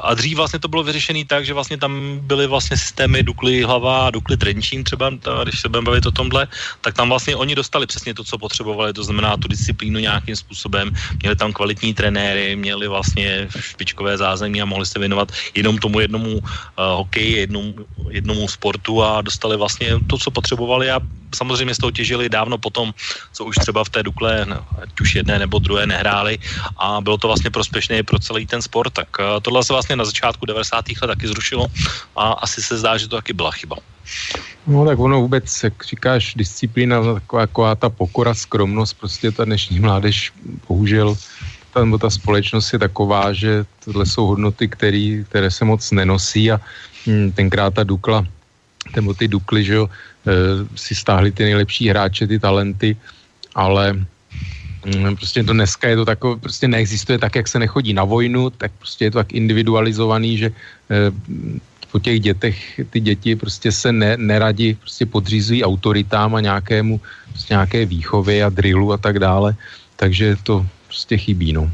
A dřív vlastně to bylo vyřešené tak, že vlastně tam byly vlastně systémy Dukly hlava Dukly Trenčín třeba, když se budeme bavit o tomhle, tak tam vlastně oni dostali přesně to, co potřebovali, to znamená tu disciplínu nějakým způsobem, měli tam kvalitní trenéry, měli vlastně špičkové zázemí a mohli se věnovat jenom tomu jednomu uh, hokeji, jednomu, jednomu sportu a dostali vlastně to, co potřebovali a samozřejmě z toho těžili dávno potom, co už třeba v té Dukle, no, ať už jedné nebo druhé nehráli a bylo to vlastně prospěšné pro celý ten sport, tak uh, tohle se vlastně na začátku 90. let taky zrušilo a asi se zdá, že to taky byla chyba. No tak ono vůbec, jak říkáš, disciplína, taková, taková ta pokora, skromnost, prostě ta dnešní mládež bohužel ta, ta společnost je taková, že tohle jsou hodnoty, který, které se moc nenosí a hm, tenkrát ta Dukla, nebo ty Dukly, že jo, e, si stáhli ty nejlepší hráče, ty talenty, ale hm, prostě to dneska je to takové, prostě neexistuje tak, jak se nechodí na vojnu, tak prostě je to tak individualizovaný, že e, po těch dětech, ty děti prostě se ne, neradi prostě podřízují autoritám a nějakému, prostě nějaké výchově a drillu a tak dále, takže to prostě chybí, no.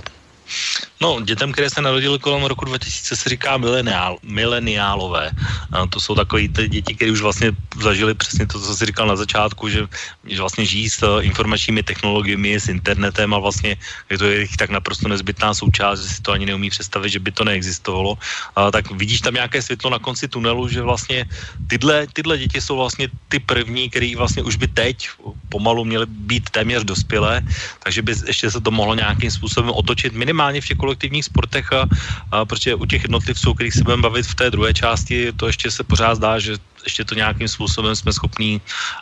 No, dětem, které se narodily kolem roku 2000, se říká mileniál, mileniálové. A to jsou takové ty děti, které už vlastně zažili přesně to, co jsi říkal na začátku, že, že vlastně žijí s uh, informačními technologiemi, s internetem a vlastně je to jejich tak naprosto nezbytná součást, že si to ani neumí představit, že by to neexistovalo. A tak vidíš tam nějaké světlo na konci tunelu, že vlastně tyhle, tyhle děti jsou vlastně ty první, který vlastně už by teď pomalu měly být téměř dospělé, takže by ještě se to mohlo nějakým způsobem otočit minimálně v těch kolektivních sportech a, a protože u těch jednotlivců, kterých se budeme bavit v té druhé části, to ještě se pořád zdá, že ještě to nějakým způsobem jsme schopní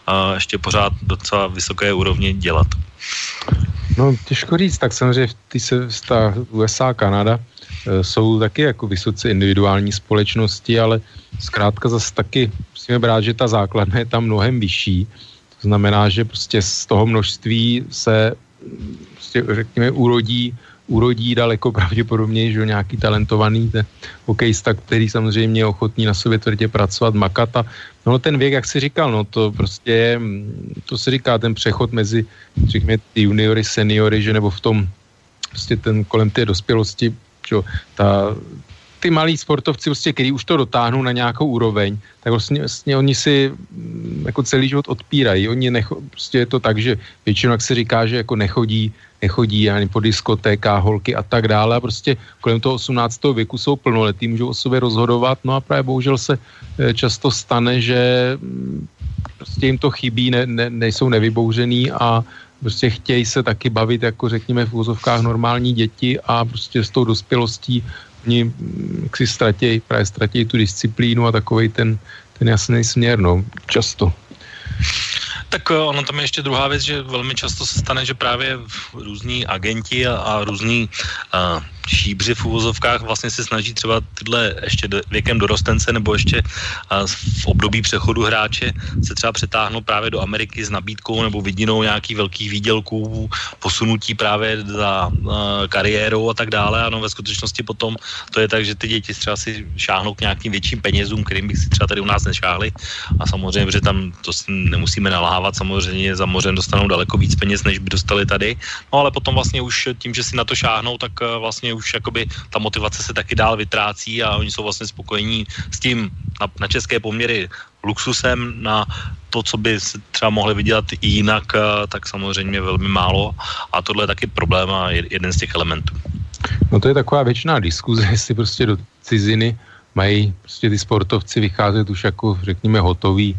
a ještě pořád docela vysoké úrovni dělat. No těžko říct, tak samozřejmě ty se ta USA a Kanada e, jsou taky jako vysoce individuální společnosti, ale zkrátka zase taky musíme brát, že ta základna je tam mnohem vyšší. To znamená, že prostě z toho množství se prostě, řekněme, urodí urodí daleko pravděpodobně, že nějaký talentovaný hokejista, který samozřejmě je ochotný na sobě tvrdě pracovat, makata. No ten věk, jak jsi říkal, no to prostě je, to se říká ten přechod mezi, řekněme, ty juniory, seniory, že nebo v tom prostě ten kolem té dospělosti, že ta, ty malí sportovci, prostě, kteří už to dotáhnou na nějakou úroveň, tak vlastně, vlastně oni si mm, jako celý život odpírají. Oni necho, prostě je to tak, že většinou, jak se říká, že jako nechodí, nechodí ani po diskotékách, holky a tak dále. A prostě kolem toho 18. věku jsou plnoletí, můžou o sobě rozhodovat. No a právě bohužel se eh, často stane, že mm, prostě jim to chybí, ne, ne, nejsou nevybouřený a prostě chtějí se taky bavit, jako řekněme v úzovkách normální děti a prostě s tou dospělostí oni mm, si ztratějí, právě ztratějí tu disciplínu a takový ten, ten jasný směr, no, často. Tak eh, ono tam je ještě druhá věc, že velmi často se stane, že právě různí agenti a, a různí a, šíbři v úvozovkách vlastně se snaží třeba tyhle ještě věkem dorostence nebo ještě v období přechodu hráče se třeba přetáhnout právě do Ameriky s nabídkou nebo vidinou nějakých velkých výdělků, posunutí právě za kariérou a tak dále. Ano, ve skutečnosti potom to je tak, že ty děti třeba si šáhnou k nějakým větším penězům, kterým bych si třeba tady u nás nešáhli. A samozřejmě, že tam to nemusíme nalávat, samozřejmě za mořem dostanou daleko víc peněz, než by dostali tady. No ale potom vlastně už tím, že si na to šáhnou, tak vlastně už jakoby ta motivace se taky dál vytrácí a oni jsou vlastně spokojení s tím na, na české poměry luxusem, na to, co by se třeba mohli vydělat i jinak, eh, tak samozřejmě velmi málo a tohle je taky problém a jeden z těch elementů. No to je taková věčná diskuze, jestli prostě do ciziny mají prostě ty sportovci vycházet už jako, řekněme, hotový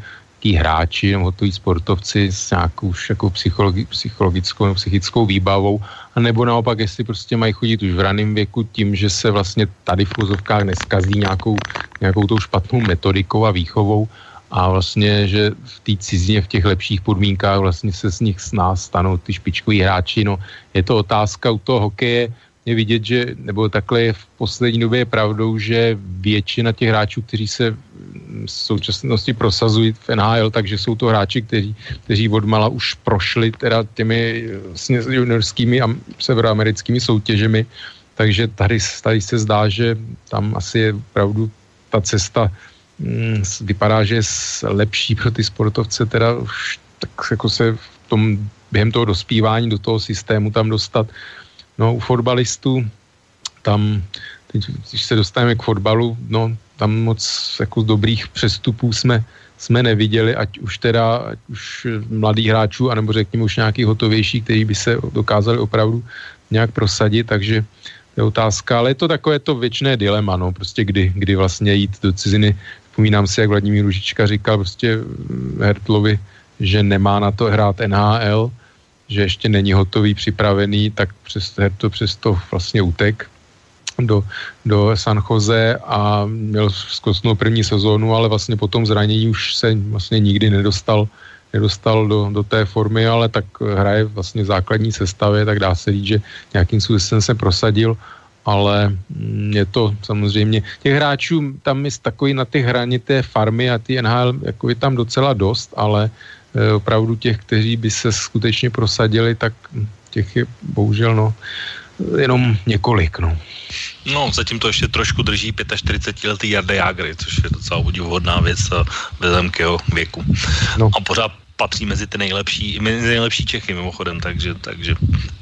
hotoví hráči nebo hotoví sportovci s nějakou už jako psychologi- psychologickou nebo psychickou výbavou, a nebo naopak, jestli prostě mají chodit už v raném věku tím, že se vlastně tady v úzovkách neskazí nějakou, nějakou tou špatnou metodikou a výchovou a vlastně, že v té cizině, v těch lepších podmínkách vlastně se z nich s nás stanou ty špičkoví hráči. No, je to otázka u toho hokeje, je vidět, že, nebo takhle je v poslední době je pravdou, že většina těch hráčů, kteří se v současnosti prosazují v NHL, takže jsou to hráči, kteří, kteří odmala už prošli teda těmi vlastně juniorskými a severoamerickými soutěžemi, takže tady, tady se zdá, že tam asi je opravdu ta cesta mm, vypadá, že je lepší pro ty sportovce teda už tak jako se v tom během toho dospívání do toho systému tam dostat No u fotbalistů tam, teď, když se dostaneme k fotbalu, no tam moc jako dobrých přestupů jsme, jsme neviděli, ať už teda, ať už mladých hráčů, anebo řekněme už nějakých hotovějších, kteří by se dokázali opravdu nějak prosadit, takže to je otázka, ale je to takové to věčné dilema, no, prostě kdy, kdy vlastně jít do ciziny. Vzpomínám si, jak Vladimír Ružička říkal prostě Hertlovi, že nemá na to hrát NHL, že ještě není hotový, připravený, tak přes to, přes to vlastně utek do, do San Jose a měl zkostnou první sezónu, ale vlastně po tom zranění už se vlastně nikdy nedostal, nedostal do, do té formy, ale tak hraje vlastně v základní sestavě, tak dá se říct, že nějakým způsobem se prosadil, ale je to samozřejmě, těch hráčů tam je takový na ty hranité farmy a ty NHL jako je tam docela dost, ale opravdu těch, kteří by se skutečně prosadili, tak těch je bohužel no, jenom několik, no. No, zatím to ještě trošku drží 45-letý Jarda Jágry, což je docela udivuhodná věc vzhledem k jeho věku. No. A pořád patří mezi ty nejlepší, mezi nejlepší Čechy mimochodem, takže, takže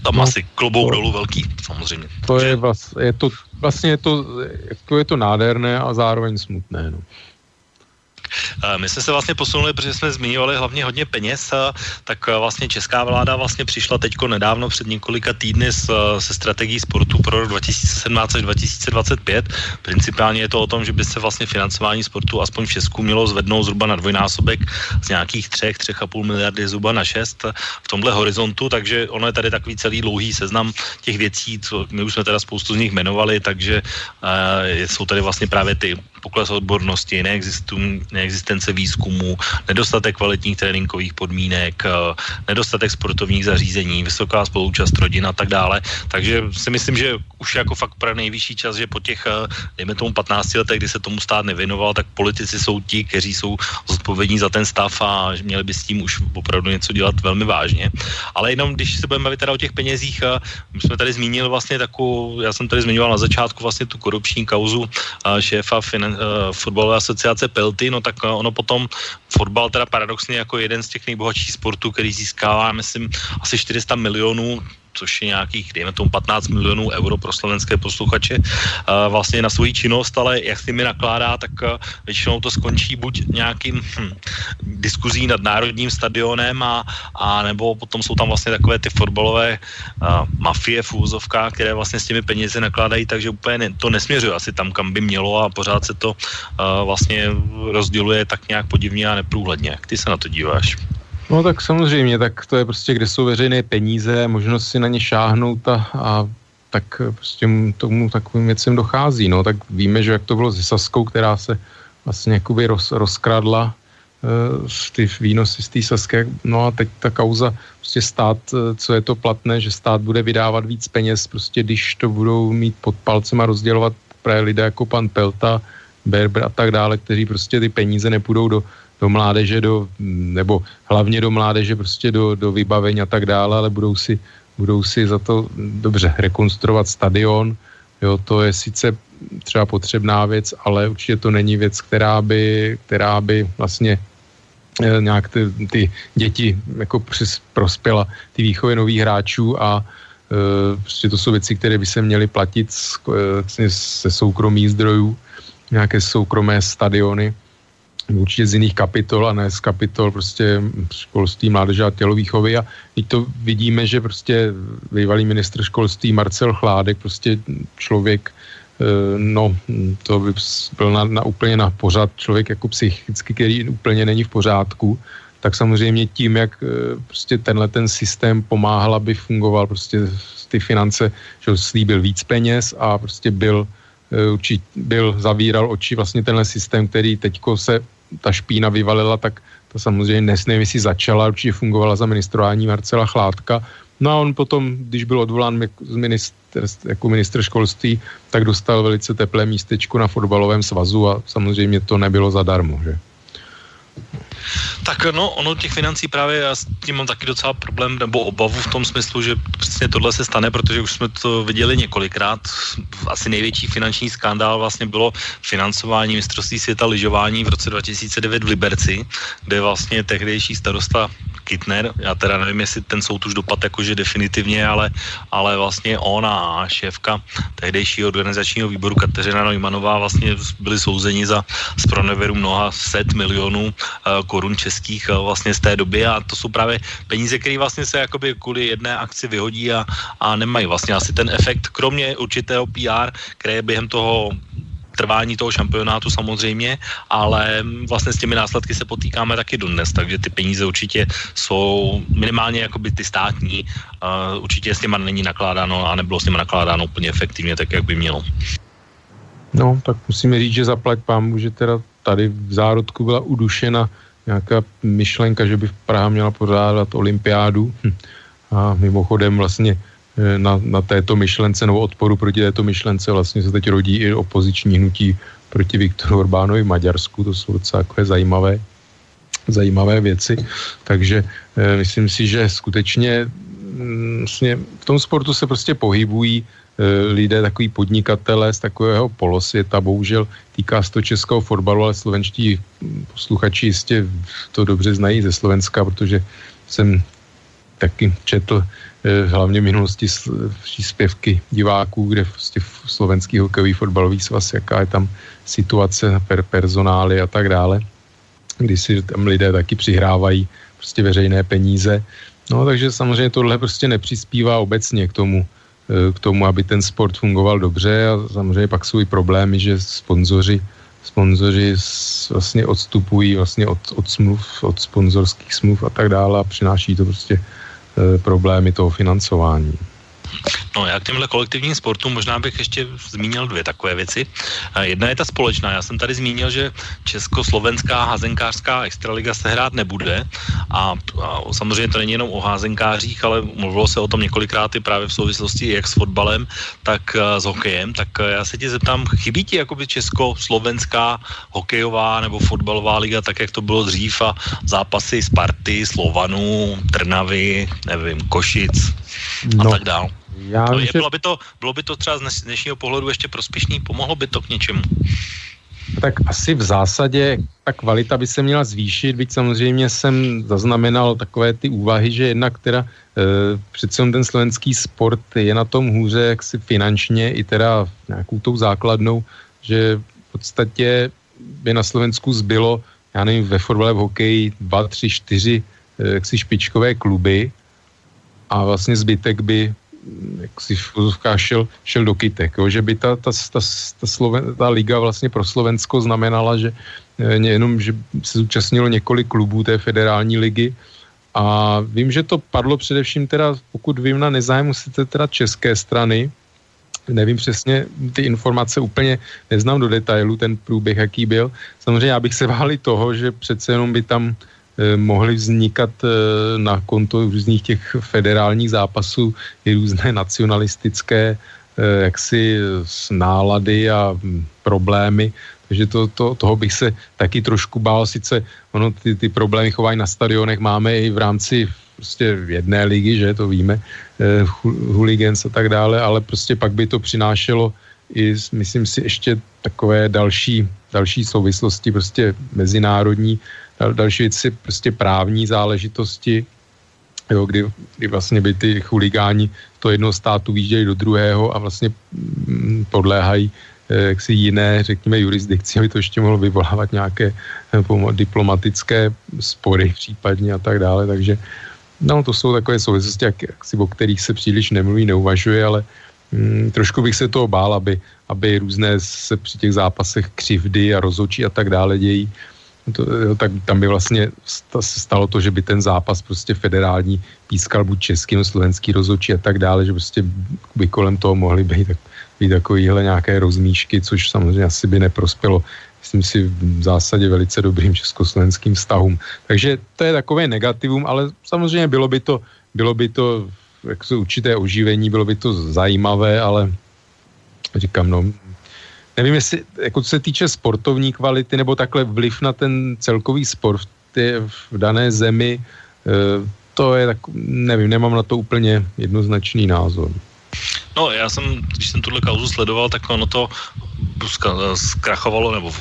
tam no, asi klobouk to, dolů velký, samozřejmě. To je, vlastně, je to, vlastně je to, jako je to nádherné a zároveň smutné, no. Eh, my jsme se vlastně posunuli, protože jsme zmiňovali hlavně hodně peněz, eh, tak eh, vlastně česká vláda vlastně přišla teďko nedávno před několika týdny se strategií sportu pro rok 2017 až 2025. Principálně je to o tom, že by se vlastně financování sportu aspoň v Česku mělo zvednout zhruba na dvojnásobek z nějakých třech, třech a půl miliardy zhruba na šest v tomhle horizontu, takže ono je tady takový celý dlouhý seznam těch věcí, co my už jsme teda spoustu z nich jmenovali, takže uh, jsou tady vlastně právě ty pokles odbornosti, neexistence výzkumu, nedostatek kvalitních tréninkových podmínek, eh, nedostatek sportovních zařízení, vysoká spolúčast rodin a tak dále. Takže si myslím, že už jako fakt pro nejvyšší čas, že po těch, eh, dejme tomu 15 letech, kdy se tomu stát nevěnoval, tak politici jsou ti, kteří jsou zodpovědní za ten stav a měli by s tím už opravdu něco dělat velmi vážně. Ale jenom když se budeme bavit teda o těch penězích, eh, my jsme tady zmínili vlastně takovou, já jsem tady zmiňoval na začátku vlastně tu korupční kauzu šéfa finan, fotbalové asociace Pelty, no tak uh, ono potom fotbal teda paradoxně jako jeden z těch nejbohatších sportů, který získává, myslím, asi 400 milionů což je nějakých, dejme tomu 15 milionů euro pro slovenské posluchače, uh, vlastně na svoji činnost, ale jak s nimi nakládá, tak uh, většinou to skončí buď nějakým hm, diskuzí nad národním stadionem a, a nebo potom jsou tam vlastně takové ty fotbalové uh, mafie v úzovkách, které vlastně s těmi penězi nakládají, takže úplně ne, to nesměřuje asi tam, kam by mělo a pořád se to uh, vlastně rozděluje tak nějak podivně a neprůhledně. Jak ty se na to díváš? No tak samozřejmě, tak to je prostě, kde jsou veřejné peníze, možnost si na ně šáhnout a, a tak prostě tomu takovým věcem dochází. No tak víme, že jak to bylo se Saskou, která se vlastně jakoby roz, rozkradla uh, ty výnosy z té Saské, no a teď ta kauza, prostě stát, uh, co je to platné, že stát bude vydávat víc peněz, prostě když to budou mít pod palcem a rozdělovat právě lidé jako pan Pelta, Berber a tak dále, kteří prostě ty peníze nepůjdou do, do mládeže, do, nebo hlavně do mládeže, prostě do, do vybavení a tak dále, ale budou si, budou si za to dobře rekonstruovat stadion. Jo, to je sice třeba potřebná věc, ale určitě to není věc, která by, která by vlastně eh, nějak ty, ty děti jako přes, prospěla ty výchovy nových hráčů a e, prostě to jsou věci, které by se měly platit z, e, se soukromých zdrojů, nějaké soukromé stadiony určitě z jiných kapitol a ne z kapitol prostě školství, mládeže a tělovýchovy. A teď to vidíme, že prostě bývalý ministr školství Marcel Chládek, prostě člověk, eh, no to by byl na, na úplně na pořád člověk jako psychicky, který úplně není v pořádku, tak samozřejmě tím, jak eh, prostě tenhle ten systém pomáhal, aby fungoval prostě ty finance, že slíbil víc peněz a prostě byl eh, určitě byl, zavíral oči vlastně tenhle systém, který teďko se ta špína vyvalila, tak to samozřejmě dnes nevím, jestli začala, určitě fungovala za ministrování Marcela Chládka. No a on potom, když byl odvolán minister, jako ministr školství, tak dostal velice teplé místečko na fotbalovém svazu a samozřejmě to nebylo zadarmo, že? Tak no, ono těch financí právě, já s tím mám taky docela problém nebo obavu v tom smyslu, že přesně tohle se stane, protože už jsme to viděli několikrát. Asi největší finanční skandál vlastně bylo financování mistrovství světa lyžování v roce 2009 v Liberci, kde vlastně tehdejší starosta Kittner, já teda nevím, jestli ten soud už dopad jakože definitivně, ale, ale vlastně on a šéfka tehdejšího organizačního výboru Kateřina Neumannová vlastně byli souzeni za spronevěru mnoha set milionů uh, korun českých uh, vlastně z té doby a to jsou právě peníze, které vlastně se jakoby kvůli jedné akci vyhodí a, a nemají vlastně asi ten efekt, kromě určitého PR, které během toho trvání toho šampionátu samozřejmě, ale vlastně s těmi následky se potýkáme taky dodnes, takže ty peníze určitě jsou minimálně jakoby ty státní, uh, určitě s těma není nakládáno a nebylo s těma nakládáno úplně efektivně, tak jak by mělo. No, tak musíme říct, že zaplať pán že teda tady v zárodku byla udušena nějaká myšlenka, že by Praha měla pořádat olympiádu. Hm. A mimochodem vlastně Eh, na, na této myšlence nebo odporu proti této myšlence vlastně se teď rodí i opoziční hnutí proti Viktoru Orbánovi v Maďarsku, to jsou docela takové zajímavé, zajímavé věci, takže e, myslím si, že skutečně mm, vlastně v tom sportu se prostě pohybují e, lidé, takový podnikatele z takového polosvěta, bohužel týká se to českého fotbalu, ale slovenští posluchači jistě to dobře znají ze Slovenska, protože jsem taky četl e, hlavně v minulosti příspěvky diváků, kde prostě slovenský hokejový fotbalový svaz, jaká je tam situace per personály a tak dále, kdy si tam lidé taky přihrávají prostě veřejné peníze. No takže samozřejmě tohle prostě nepřispívá obecně k tomu, eh, k tomu, aby ten sport fungoval dobře a samozřejmě pak jsou i problémy, že sponzoři, sponzoři vlastně odstupují vlastně od, od smluv, od sponzorských smluv a tak dále a přináší to prostě e, problémy toho financování. No já k těmhle kolektivním sportům možná bych ještě zmínil dvě takové věci. Jedna je ta společná. Já jsem tady zmínil, že československá házenkářská extraliga se hrát nebude a, a samozřejmě to není jenom o házenkářích, ale mluvilo se o tom několikrát i právě v souvislosti jak s fotbalem, tak s hokejem. Tak já se tě zeptám, chybí ti jakoby československá hokejová nebo fotbalová liga, tak jak to bylo dřív a zápasy Sparty, Slovanu, Trnavy, nevím, Košic a no. tak dále? Já no, je, bylo, by to, bylo by to třeba z dnešního pohledu ještě prospěšný? Pomohlo by to k něčemu? Tak asi v zásadě ta kvalita by se měla zvýšit, byť samozřejmě jsem zaznamenal takové ty úvahy, že jednak teda e, přece ten slovenský sport je na tom hůře jaksi finančně i teda nějakou tou základnou, že v podstatě by na Slovensku zbylo, já nevím, ve fotbale, v hokeji dva, tři, čtyři e, jaksi špičkové kluby a vlastně zbytek by jak si v šel, šel do kytek, jo? že by ta, ta, ta, ta, Sloven, ta liga vlastně pro Slovensko znamenala, že eh, jenom, že se zúčastnilo několik klubů té federální ligy a vím, že to padlo především teda, pokud vím, na nezájmu sice teda české strany, nevím přesně, ty informace úplně neznám do detailu, ten průběh, jaký byl. Samozřejmě já bych se váli toho, že přece jenom by tam mohly vznikat eh, na konto různých těch federálních zápasů i různé nacionalistické eh, jaksi nálady a hm, problémy, takže to, to, toho bych se taky trošku bál, sice ono ty, ty problémy chování na stadionech. Máme i v rámci prostě jedné ligy, že to víme, eh, hooligans a tak dále, ale prostě pak by to přinášelo i, myslím si, ještě takové další, další souvislosti, prostě mezinárodní, další věci prostě právní záležitosti, jo, kdy, kdy vlastně by ty chuligáni to jednoho státu výjíždějí do druhého a vlastně mm, podléhají eh, jaksi jiné, řekněme, jurisdikci, aby to ještě mohlo vyvolávat nějaké eh, diplomatické spory případně a tak dále, takže no, to jsou takové souvislosti, jak, jak si, o kterých se příliš nemluví, neuvažuje, ale mm, trošku bych se toho bál, aby, aby různé se při těch zápasech křivdy a rozhodčí a tak dále dějí, to, tak tam by vlastně stalo to, že by ten zápas prostě federální pískal buď český, no slovenský rozhodčí a tak dále, že prostě by kolem toho mohly být, tak, být takovýhle nějaké rozmíšky, což samozřejmě asi by neprospělo myslím si v zásadě velice dobrým československým vztahům. Takže to je takové negativum, ale samozřejmě bylo by to, bylo by to jak určité oživení, bylo by to zajímavé, ale říkám, no, nevím, jestli, jako co se týče sportovní kvality, nebo takhle vliv na ten celkový sport v, tě, v dané zemi, e, to je tak, nevím, nemám na to úplně jednoznačný názor. No, já jsem, když jsem tuhle kauzu sledoval, tak ono to zkrachovalo, nebo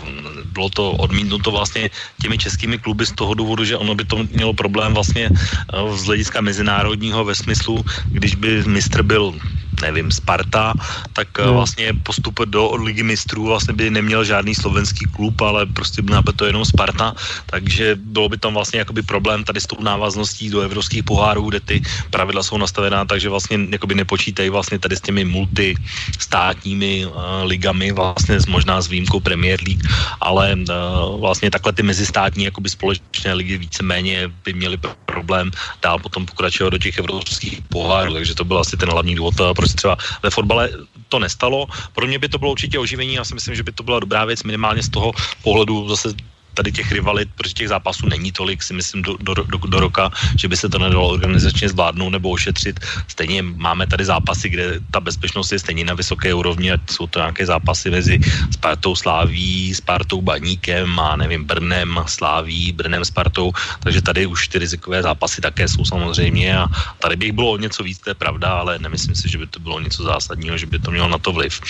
bylo to odmítnuto vlastně těmi českými kluby z toho důvodu, že ono by to mělo problém vlastně eh, z hlediska mezinárodního ve smyslu, když by mistr byl nevím, Sparta, tak no. vlastně postup do ligy mistrů vlastně by neměl žádný slovenský klub, ale prostě by to jenom Sparta, takže bylo by tam vlastně jakoby problém tady s tou návazností do evropských pohárů, kde ty pravidla jsou nastavená, takže vlastně jakoby nepočítají vlastně tady s těmi multistátními uh, ligami, vlastně možná s výjimkou Premier League, ale uh, vlastně takhle ty mezistátní jakoby společné ligy víceméně by měly problém dál potom pokračovat do těch evropských pohárů, takže to byl asi ten hlavní důvod, proč se třeba ve fotbale to nestalo. Pro mě by to bylo určitě oživení, já si myslím, že by to byla dobrá věc minimálně z toho pohledu zase tady těch rivalit, protože těch zápasů není tolik, si myslím, do, do, do, do roka, že by se to nedalo organizačně zvládnout nebo ošetřit. Stejně máme tady zápasy, kde ta bezpečnost je stejně na vysoké úrovni, ať jsou to nějaké zápasy mezi Spartou Sláví, Spartou Baníkem a nevím, Brnem Sláví, Brnem Spartou, takže tady už ty rizikové zápasy také jsou samozřejmě a tady bych bylo něco víc, to je pravda, ale nemyslím si, že by to bylo něco zásadního, že by to mělo na to vliv.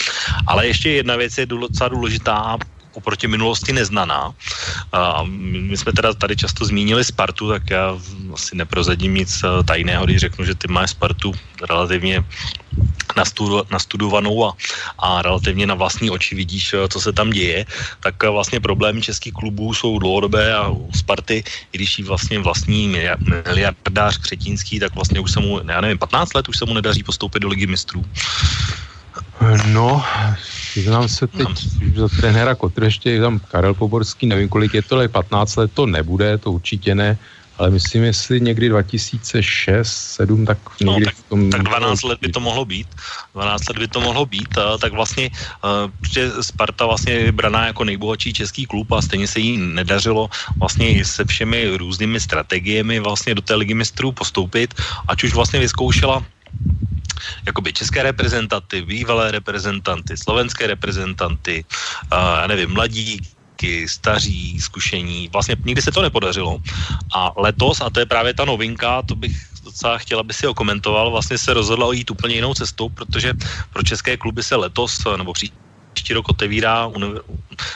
Ale ještě jedna věc je docela důležitá, oproti minulosti neznaná. A my jsme teda tady často zmínili Spartu, tak já asi neprozadím nic eh, tajného, když řeknu, že ty máš Spartu relativně nastudovanou a, a relativně na vlastní oči vidíš, eh, co se tam děje, tak eh, vlastně problémy českých klubů jsou dlouhodobé a u Sparty, i když jí vlastně vlastní miliardář Křetínský, tak vlastně už se mu, já nevím, 15 let už se mu nedaří postoupit do ligy mistrů. No, Přiznám se teď za trenéra Kotrještě, je tam Karel Poborský, nevím kolik je to, ale 15 let to nebude, to určitě ne, ale myslím, jestli někdy 2006, 7, tak no, někdy tak, v tom... tak 12 let by to mohlo být, 12 let by to mohlo být, a, tak vlastně uh, Sparta vlastně je braná jako nejbohatší český klub a stejně se jí nedařilo vlastně se všemi různými strategiemi vlastně do té ligy mistrů postoupit, ať už vlastně vyzkoušela jakoby české reprezentanty, bývalé reprezentanty, slovenské reprezentanty, uh, já nevím, mladíky, staří, zkušení. Vlastně nikdy se to nepodařilo. A letos, a to je právě ta novinka, to bych docela chtěl, aby si ho komentoval, vlastně se rozhodla jít úplně jinou cestou, protože pro české kluby se letos, nebo příští příští rok otevírá uni-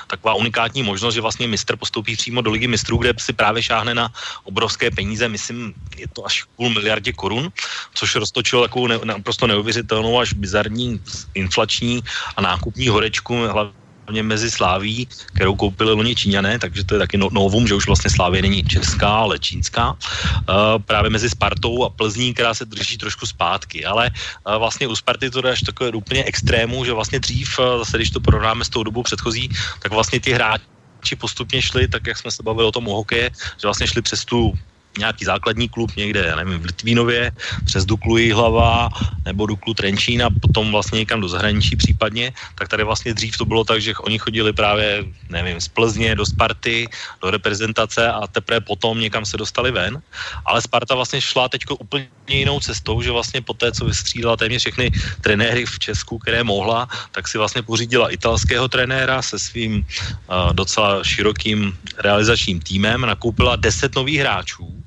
taková unikátní možnost, že vlastně mistr postoupí přímo do ligy mistrů, kde si právě šáhne na obrovské peníze, myslím, je to až půl miliardě korun, což roztočilo takovou ne- naprosto neuvěřitelnou až bizarní inflační a nákupní horečku, hlavně hlavně mezi Sláví, kterou koupili loni Číňané, takže to je taky no, novum, že už vlastně Slávě není česká, ale čínská. Uh, právě mezi Spartou a Plzní, která se drží trošku zpátky, ale uh, vlastně u Sparty to až takové úplně extrému, že vlastně dřív, uh, zase když to porovnáme s tou dobou předchozí, tak vlastně ty hráči postupně šli, tak jak jsme se bavili o tom o hokeje, že vlastně šli přes tu nějaký základní klub někde, já nevím, v Litvínově, přes Duklu hlava nebo Duklu Trenčín a potom vlastně někam do zahraničí případně, tak tady vlastně dřív to bylo tak, že oni chodili právě, nevím, z Plzně do Sparty, do reprezentace a teprve potom někam se dostali ven. Ale Sparta vlastně šla teď úplně jinou cestou, že vlastně po té, co vystřídala téměř všechny trenéry v Česku, které mohla, tak si vlastně pořídila italského trenéra se svým uh, docela širokým realizačním týmem, nakoupila 10 nových hráčů,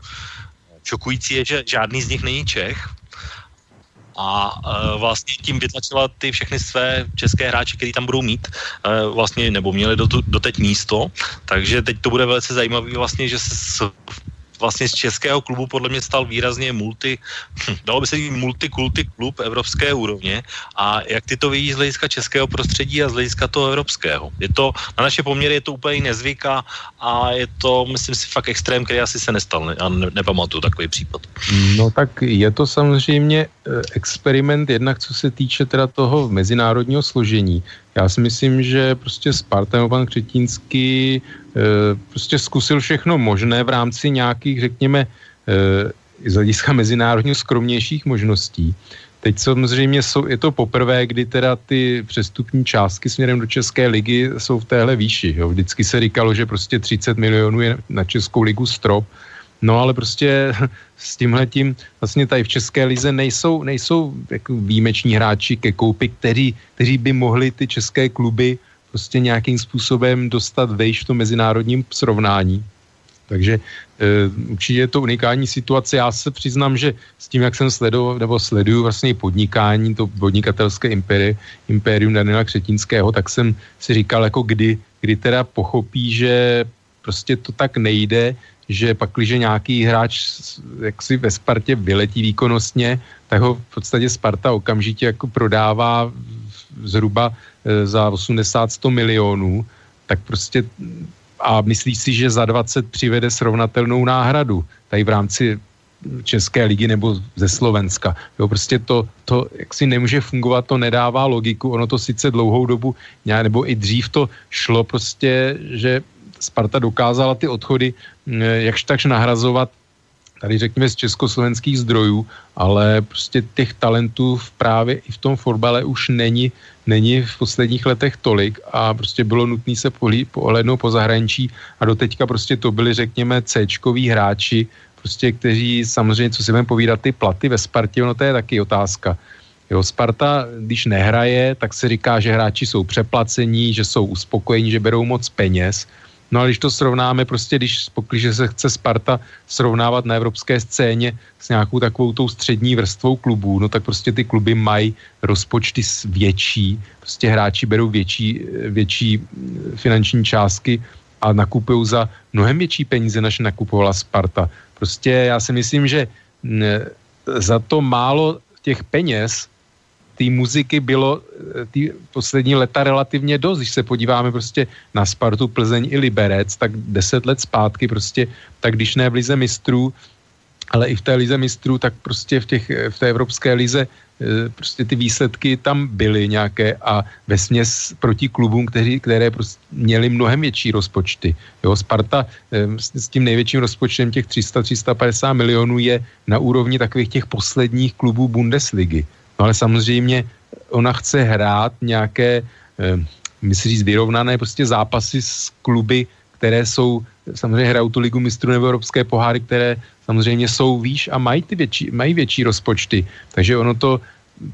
Šokující je, že žádný z nich není Čech, a uh, vlastně tím vytlačila ty všechny své české hráče, který tam budou mít, uh, vlastně, nebo měli do, do teď místo, takže teď to bude velice zajímavé vlastně, že se s, vlastně z českého klubu podle mě stal výrazně multi, hm, dalo by se říct multikulty klub evropské úrovně a jak ty to vidíš z hlediska českého prostředí a z hlediska toho evropského. Je to, na naše poměry je to úplně nezvyka a je to, myslím si, fakt extrém, který asi se nestal ne, a ne, nepamatuju takový případ. No tak je to samozřejmě eh, experiment jednak co se týče teda toho mezinárodního složení. Já si myslím, že prostě Spartan pan Křetínský prostě zkusil všechno možné v rámci nějakých, řekněme, eh, z hlediska mezinárodně skromnějších možností. Teď samozřejmě jsou, je to poprvé, kdy teda ty přestupní částky směrem do České ligy jsou v téhle výši. Jo. Vždycky se říkalo, že prostě 30 milionů je na Českou ligu strop, No ale prostě s tímhletím vlastně tady v České lize nejsou, nejsou jako výjimeční hráči ke koupi, který, kteří by mohli ty české kluby prostě nějakým způsobem dostat vejš v tom mezinárodním srovnání. Takže e, určitě je to unikální situace. Já se přiznám, že s tím, jak jsem sledoval, nebo sleduju vlastně podnikání, to podnikatelské impéri, impérium Daniela Křetínského, tak jsem si říkal, jako kdy, kdy teda pochopí, že prostě to tak nejde, že pak, když nějaký hráč jak si ve Spartě vyletí výkonnostně, tak ho v podstatě Sparta okamžitě jako prodává zhruba za 80-100 milionů, tak prostě a myslí si, že za 20 přivede srovnatelnou náhradu tady v rámci České ligy nebo ze Slovenska. Jo, prostě to, to jak si nemůže fungovat, to nedává logiku. Ono to sice dlouhou dobu, nebo i dřív to šlo prostě, že Sparta dokázala ty odchody jakž takž nahrazovat tady řekněme z československých zdrojů, ale prostě těch talentů v právě i v tom fotbale už není, není v posledních letech tolik a prostě bylo nutné se pohlednout po zahraničí a doteďka prostě to byli řekněme c hráči, prostě kteří samozřejmě, co si budeme povídat, ty platy ve Spartě, no to je taky otázka. Jo, Sparta, když nehraje, tak se říká, že hráči jsou přeplacení, že jsou uspokojení, že berou moc peněz. No a když to srovnáme, prostě když, když se chce Sparta srovnávat na evropské scéně s nějakou takovou tou střední vrstvou klubů, no tak prostě ty kluby mají rozpočty větší, prostě hráči berou větší, větší finanční částky a nakupují za mnohem větší peníze, než nakupovala Sparta. Prostě já si myslím, že za to málo těch peněz té muziky bylo eh, ty poslední leta relativně dost. Když se podíváme prostě na Spartu, Plzeň i Liberec, tak deset let zpátky prostě, tak když ne v lize mistrů, ale i v té lize mistrů, tak prostě v, těch, v té evropské lize eh, prostě ty výsledky tam byly nějaké a ve směs proti klubům, kteří, které prostě měli mnohem větší rozpočty. Jo, Sparta eh, s tím největším rozpočtem těch 300-350 milionů je na úrovni takových těch posledních klubů Bundesligy. No ale samozřejmě ona chce hrát nějaké, eh, myslím říct, vyrovnané prostě zápasy s kluby, které jsou, samozřejmě hrajou tu ligu mistrů nebo evropské poháry, které samozřejmě jsou výš a mají, ty větší, mají větší rozpočty. Takže ono to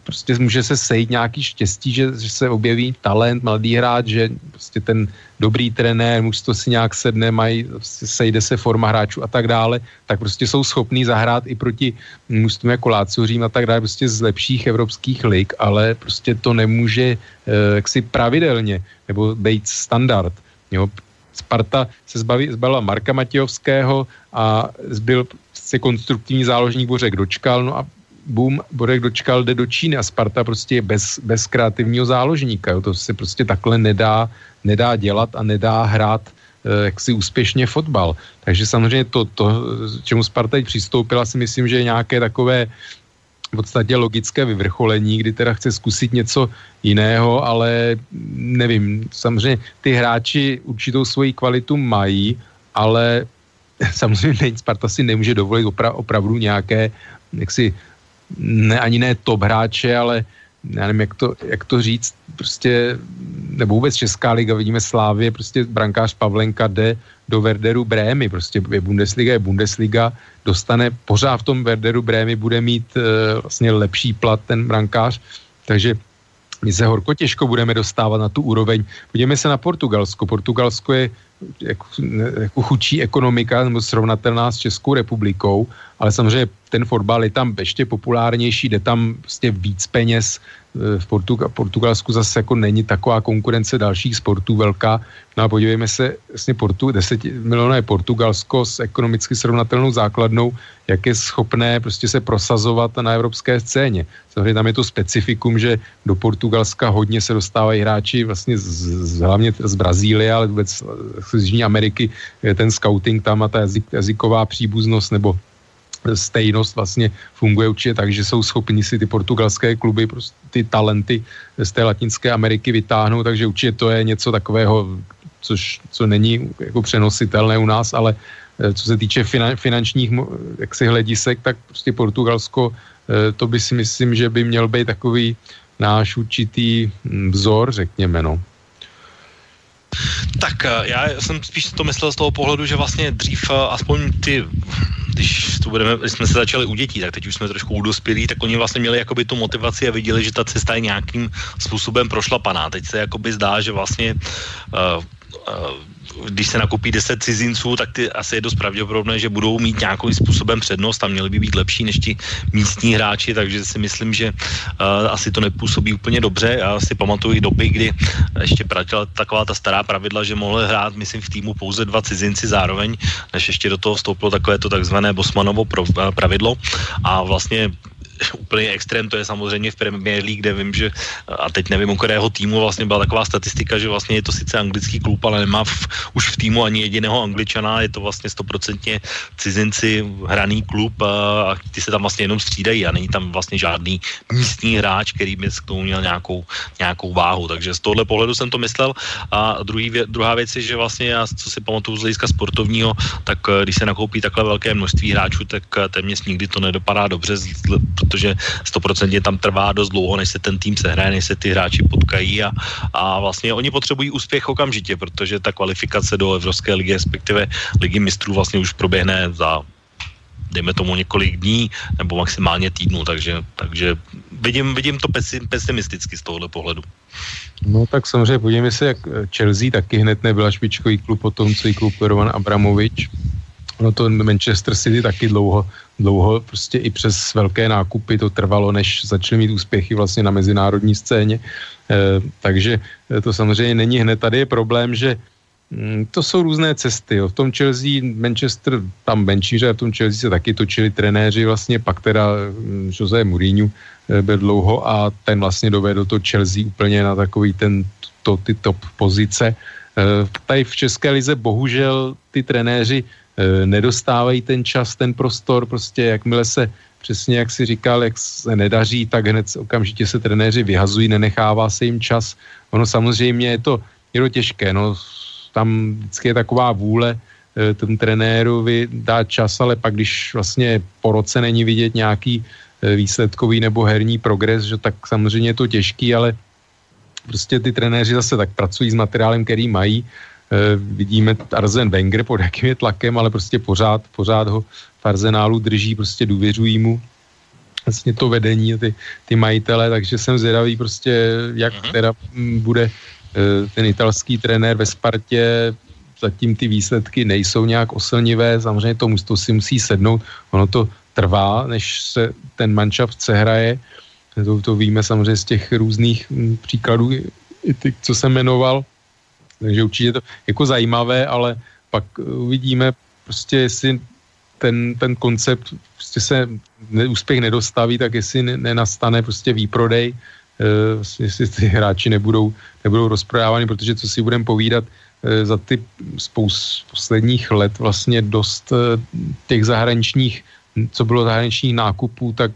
prostě může se sejít nějaký štěstí, že, že se objeví talent, mladý hráč, že prostě ten dobrý trenér, to si nějak sedne, mají, prostě sejde se forma hráčů a tak dále, tak prostě jsou schopní zahrát i proti mužstvům jako Lácio Řím a tak dále, prostě z lepších evropských lig, ale prostě to nemůže eh, jaksi pravidelně nebo být standard. Jo. Sparta se zbaví, zbavila Marka Matějovského a zbyl se konstruktivní záložník Bořek dočkal, no a boom, Borek dočkal, jde do Číny a Sparta prostě je bez, bez kreativního záložníka. Jo. To se prostě takhle nedá, nedá dělat a nedá hrát eh, jaksi úspěšně fotbal. Takže samozřejmě to, to, čemu Sparta přistoupila, si myslím, že je nějaké takové v podstatě logické vyvrcholení, kdy teda chce zkusit něco jiného, ale nevím, samozřejmě ty hráči určitou svoji kvalitu mají, ale samozřejmě Sparta si nemůže dovolit opra- opravdu nějaké jaksi ne, ani ne top hráče, ale já nevím, jak to, jak to říct, prostě, nebo vůbec Česká liga, vidíme Slávě, prostě brankář Pavlenka jde do Werderu Brémy, prostě je Bundesliga, je Bundesliga, dostane pořád v tom Werderu Brémy, bude mít uh, vlastně lepší plat ten brankář, takže my se horko těžko budeme dostávat na tu úroveň. Podívejme se na Portugalsko. Portugalsko je jako, jako chudší ekonomika nebo srovnatelná s Českou republikou, ale samozřejmě ten fotbal je tam ještě populárnější, jde tam prostě víc peněz, Eh, v Portugal, Portugalsku zase jako není taková konkurence dalších sportů velká. No a podívejme se, vlastně Portu, 10 milionů je Portugalsko s ekonomicky srovnatelnou základnou, jak je schopné prostě se prosazovat na evropské scéně. Samozřejmě tam je to specifikum, že do Portugalska hodně se dostávají hráči vlastně z, z, hlavně z Brazílie, ale vůbec z Jižní Ameriky, ten scouting tam a ta jazyk, jazyková příbuznost nebo stejnost vlastně funguje určitě tak, že jsou schopni si ty portugalské kluby, prostě ty talenty z té Latinské Ameriky vytáhnout, takže určitě to je něco takového, což, co není jako přenositelné u nás, ale eh, co se týče finan, finančních jaksi hledisek, tak prostě Portugalsko, eh, to by si myslím, že by měl být takový náš určitý hm, vzor, řekněme, no. Tak eh, já jsem spíš to myslel z toho pohledu, že vlastně dřív aspoň ty když, to budeme, když jsme se začali u dětí, tak teď už jsme trošku u dospělí, tak oni vlastně měli jakoby tu motivaci a viděli, že ta cesta je nějakým způsobem prošlapaná. Teď se jakoby zdá, že vlastně uh, uh, když se nakupí 10 cizinců, tak ty asi je dost pravděpodobné, že budou mít nějakým způsobem přednost a měli by být lepší než ti místní hráči, takže si myslím, že uh, asi to nepůsobí úplně dobře. Já si pamatuju doby, kdy ještě pratila taková ta stará pravidla, že mohli hrát, myslím, v týmu pouze dva cizinci zároveň, než ještě do toho vstoupilo takové to takzvané Bosmanovo pravidlo a vlastně úplně extrém, to je samozřejmě v Premier League, kde vím, že a teď nevím, u kterého týmu vlastně byla taková statistika, že vlastně je to sice anglický klub, ale nemá v, už v týmu ani jediného angličana, je to vlastně stoprocentně cizinci hraný klub a, a ty se tam vlastně jenom střídají a není tam vlastně žádný místní hráč, který by k tomu měl nějakou, nějakou váhu. Takže z tohohle pohledu jsem to myslel. A druhý, druhá věc je, že vlastně já, co si pamatuju z hlediska sportovního, tak eh, když se nakoupí takhle velké množství hráčů, tak eh, téměř nikdy to nedopadá dobře, protože stoprocentně tam trvá dost dlouho, než se ten tým sehraje, než se ty hráči potkají a, a vlastně oni potřebují úspěch okamžitě, protože ta kvalifikace do Evropské ligy, respektive ligy mistrů vlastně už proběhne za dejme tomu několik dní nebo maximálně týdnů, takže, takže vidím, vidím to pesimisticky z tohohle pohledu. No tak samozřejmě podívejme se, jak Chelsea taky hned nebyla špičkový klub po tom, co jí koupil Roman Abramovič. No to Manchester City taky dlouho, dlouho prostě i přes velké nákupy to trvalo, než začaly mít úspěchy vlastně na mezinárodní scéně. E, takže to samozřejmě není hned. Tady je problém, že Mm, to jsou různé cesty. Jo. V tom Chelsea, Manchester, tam Benčíře, v tom Chelsea se taky točili trenéři, vlastně pak teda mm, Jose Mourinho eh, byl dlouho a ten vlastně dovedl to Chelsea úplně na takový ten, to, ty top pozice. Eh, tady v České lize bohužel ty trenéři eh, nedostávají ten čas, ten prostor, prostě jakmile se přesně jak si říkal, jak se nedaří, tak hned okamžitě se trenéři vyhazují, nenechává se jim čas. Ono samozřejmě je to, je to těžké, no tam vždycky je taková vůle eh, tomu trenérovi dát čas, ale pak když vlastně po roce není vidět nějaký eh, výsledkový nebo herní progres, že tak samozřejmě je to těžký, ale prostě ty trenéři zase tak pracují s materiálem, který mají. E, vidíme Arzen Wenger pod jakým je tlakem, ale prostě pořád, pořád ho v arzenálu drží, prostě důvěřují mu. Vlastně to vedení, ty, ty majitele, takže jsem zvědavý prostě, jak uh-huh. teda bude Eh, ten italský trenér ve Spartě, zatím ty výsledky nejsou nějak oslnivé, samozřejmě to, to si musí sednout, ono to trvá, než se ten manšaft hraje, to, to víme samozřejmě z těch různých hm, příkladů, i ty, co jsem jmenoval, takže určitě to jako zajímavé, ale pak uvidíme prostě, jestli ten, ten koncept prostě se úspěch nedostaví, tak jestli nenastane prostě výprodej, Eh, jestli ty hráči nebudou, nebudou rozprodávány, protože co si budeme povídat, eh, za ty spous posledních let vlastně dost eh, těch zahraničních, co bylo zahraničních nákupů, tak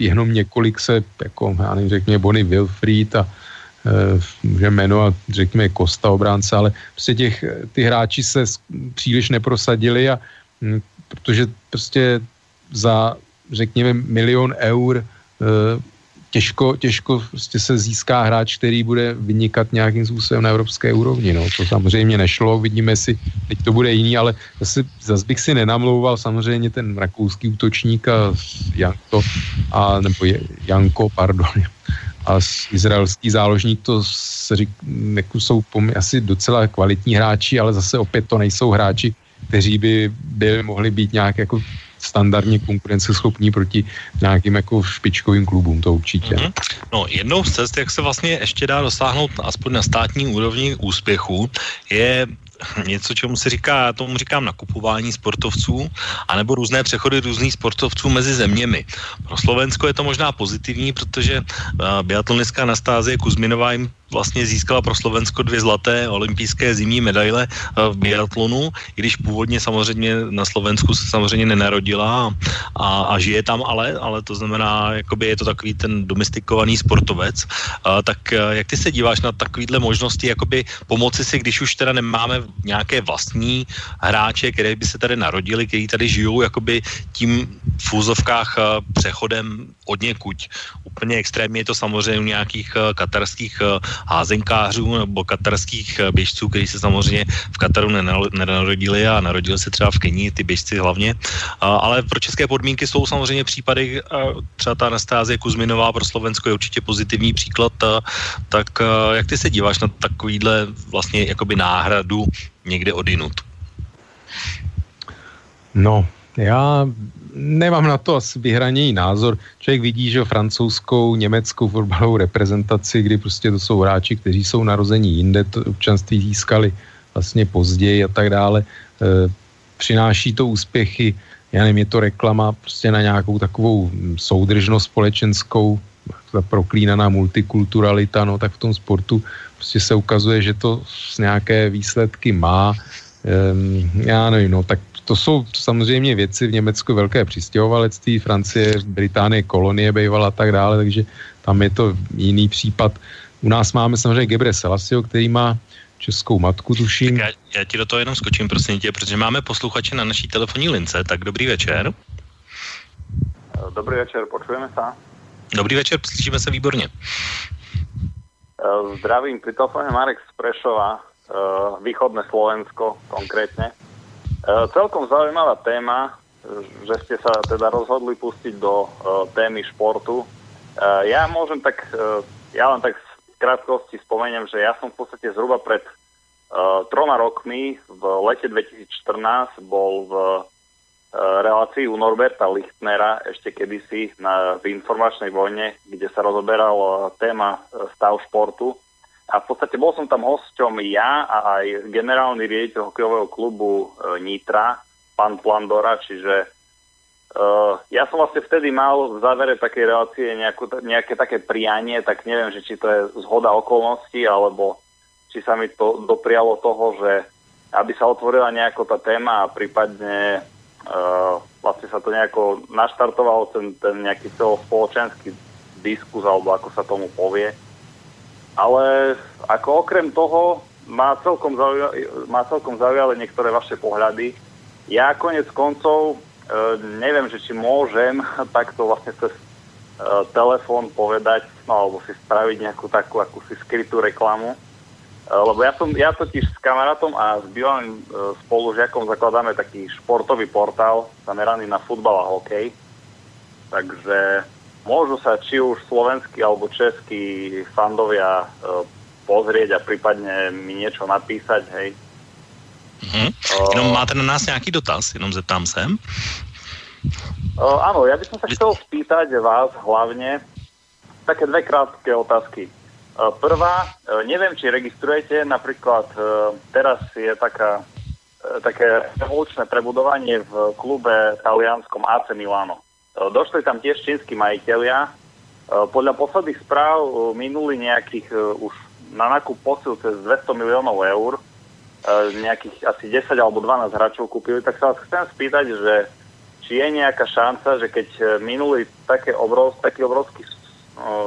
jenom několik se, jako já nevím, řekněme Bonnie Wilfried a můžeme jmenovat, řekněme Kosta obránce, ale prostě těch, ty hráči se příliš neprosadili a hm, protože prostě za, řekněme, milion eur těžko, těžko prostě se získá hráč, který bude vynikat nějakým způsobem na evropské úrovni. No. To samozřejmě nešlo, vidíme si, teď to bude jiný, ale zase, zase bych si nenamlouval samozřejmě ten rakouský útočník a Janko, a, nebo Janko, pardon, a izraelský záložník, to se řík, jako jsou asi docela kvalitní hráči, ale zase opět to nejsou hráči, kteří by byli, mohli být nějak jako standardně konkurenceschopní proti nějakým jako špičkovým klubům, to určitě. Mm-hmm. No, jednou z cest, jak se vlastně ještě dá dosáhnout aspoň na státní úrovni úspěchu, je něco, čemu se říká, tomu říkám nakupování sportovců, anebo různé přechody různých sportovců mezi zeměmi. Pro Slovensko je to možná pozitivní, protože uh, biatlonistka Nastázie Kuzminová jim vlastně získala pro Slovensko dvě zlaté olympijské zimní medaile eh, v biatlonu, i když původně samozřejmě na Slovensku se samozřejmě nenarodila a, a žije tam ale, ale to znamená, jakoby je to takový ten domestikovaný sportovec. A, tak eh, jak ty se díváš na takovýhle možnosti, jakoby pomoci si, když už teda nemáme nějaké vlastní hráče, které by se tady narodili, kteří tady žijou jakoby tím v fúzovkách eh, přechodem od někuď. Úplně extrémně je to samozřejmě u nějakých katarských házenkářů nebo katarských eh, běžců, kteří se samozřejmě v Kataru nenarodili a narodili se třeba v Kenii, ty běžci hlavně. Ale pro české podmínky jsou samozřejmě případy, třeba ta Anastázie Kuzminová pro Slovensko je určitě pozitivní příklad, tak eh, jak ty se díváš na takovýhle vlastně jakoby náhradu někde odinut? No, já nemám na to asi vyhraněný názor. Člověk vidí, že francouzskou, německou fotbalovou reprezentaci, kdy prostě to jsou hráči, kteří jsou narození jinde, to občanství získali vlastně později a tak dále. E, přináší to úspěchy. já nevím, je to reklama prostě na nějakou takovou soudržnost společenskou, ta proklínaná multikulturalita, no tak v tom sportu prostě se ukazuje, že to nějaké výsledky má. Um, já nevím, no tak to jsou samozřejmě věci v Německu velké přistěhovalectví, Francie, Británie, kolonie bývala a tak dále, takže tam je to jiný případ. U nás máme samozřejmě Gebre Selassie, který má českou matku, tuším. Tak já, já ti do toho jenom skočím, prosím tě, protože máme posluchače na naší telefonní lince, tak dobrý večer. Dobrý večer, počujeme se? Dobrý večer, slyšíme se výborně. Zdravím, pri telefóne Marek z Prešova, eh, východné Slovensko konkrétne. Eh, celkom zaujímavá téma, že ste sa teda rozhodli pustiť do témy športu. Ja môžem tak, ja len tak v krátkosti spomeniem, že ja som v podstate zhruba pred troma rokmi v lete 2014 bol v relácii u Norberta Lichtnera ešte kedysi na, v informačnej vojne, kde sa rozoberal e, téma e, stav športu. A v podstate bol som tam hosťom ja a aj generálny riaditeľ hokejového klubu e, Nitra, pán Plandora, čiže uh, ja som vlastne vtedy mal v závere takej relácie nejakú, nejaké také prianie, tak neviem, že či to je zhoda okolností, alebo či sa mi to doprialo toho, že aby sa otvorila nejako tá téma a prípadne Uh, vlastne sa to nejako naštartovalo, ten, ten nejaký celospoločenský diskus, alebo ako sa tomu povie. Ale ako okrem toho má celkom, zauja- má celkom zaujali niektoré vaše pohľady. Ja konec koncov uh, neviem, že či môžem takto vlastne cez uh, telefón povedať, no alebo si spraviť nejakú takú akúsi skrytú reklamu. Eh, lebo ja som, ja totiž s kamarátom a s bývalým uh, spolužiakom zakladáme taký športový portál zameraný na futbal a hokej. Takže môžu sa či už slovenskí alebo českí fandovia uh, pozrieť a prípadne mi niečo napísať, hej. Mm-hmm. Uh, jenom máte na nás nějaký dotaz, jenom zeptám se. Uh, áno, ja by som sa chcel spýtať vás hlavne také dve krátke otázky. Eh, prvá, eh, neviem, či registrujete, napríklad eh, teraz je taká, také revolučné prebudovanie v klube talianskom AC Milano. Došli tam tiež čínsky majiteľia. Podľa posledných správ minuli nejakých už na nákup posil cez 200 miliónov eur. Nejakých asi 10 alebo 12 hráčov kúpili. Tak sa vás chcem spýtať, že či je nejaká šanca, že keď minuli také, obrov, také, obrovský,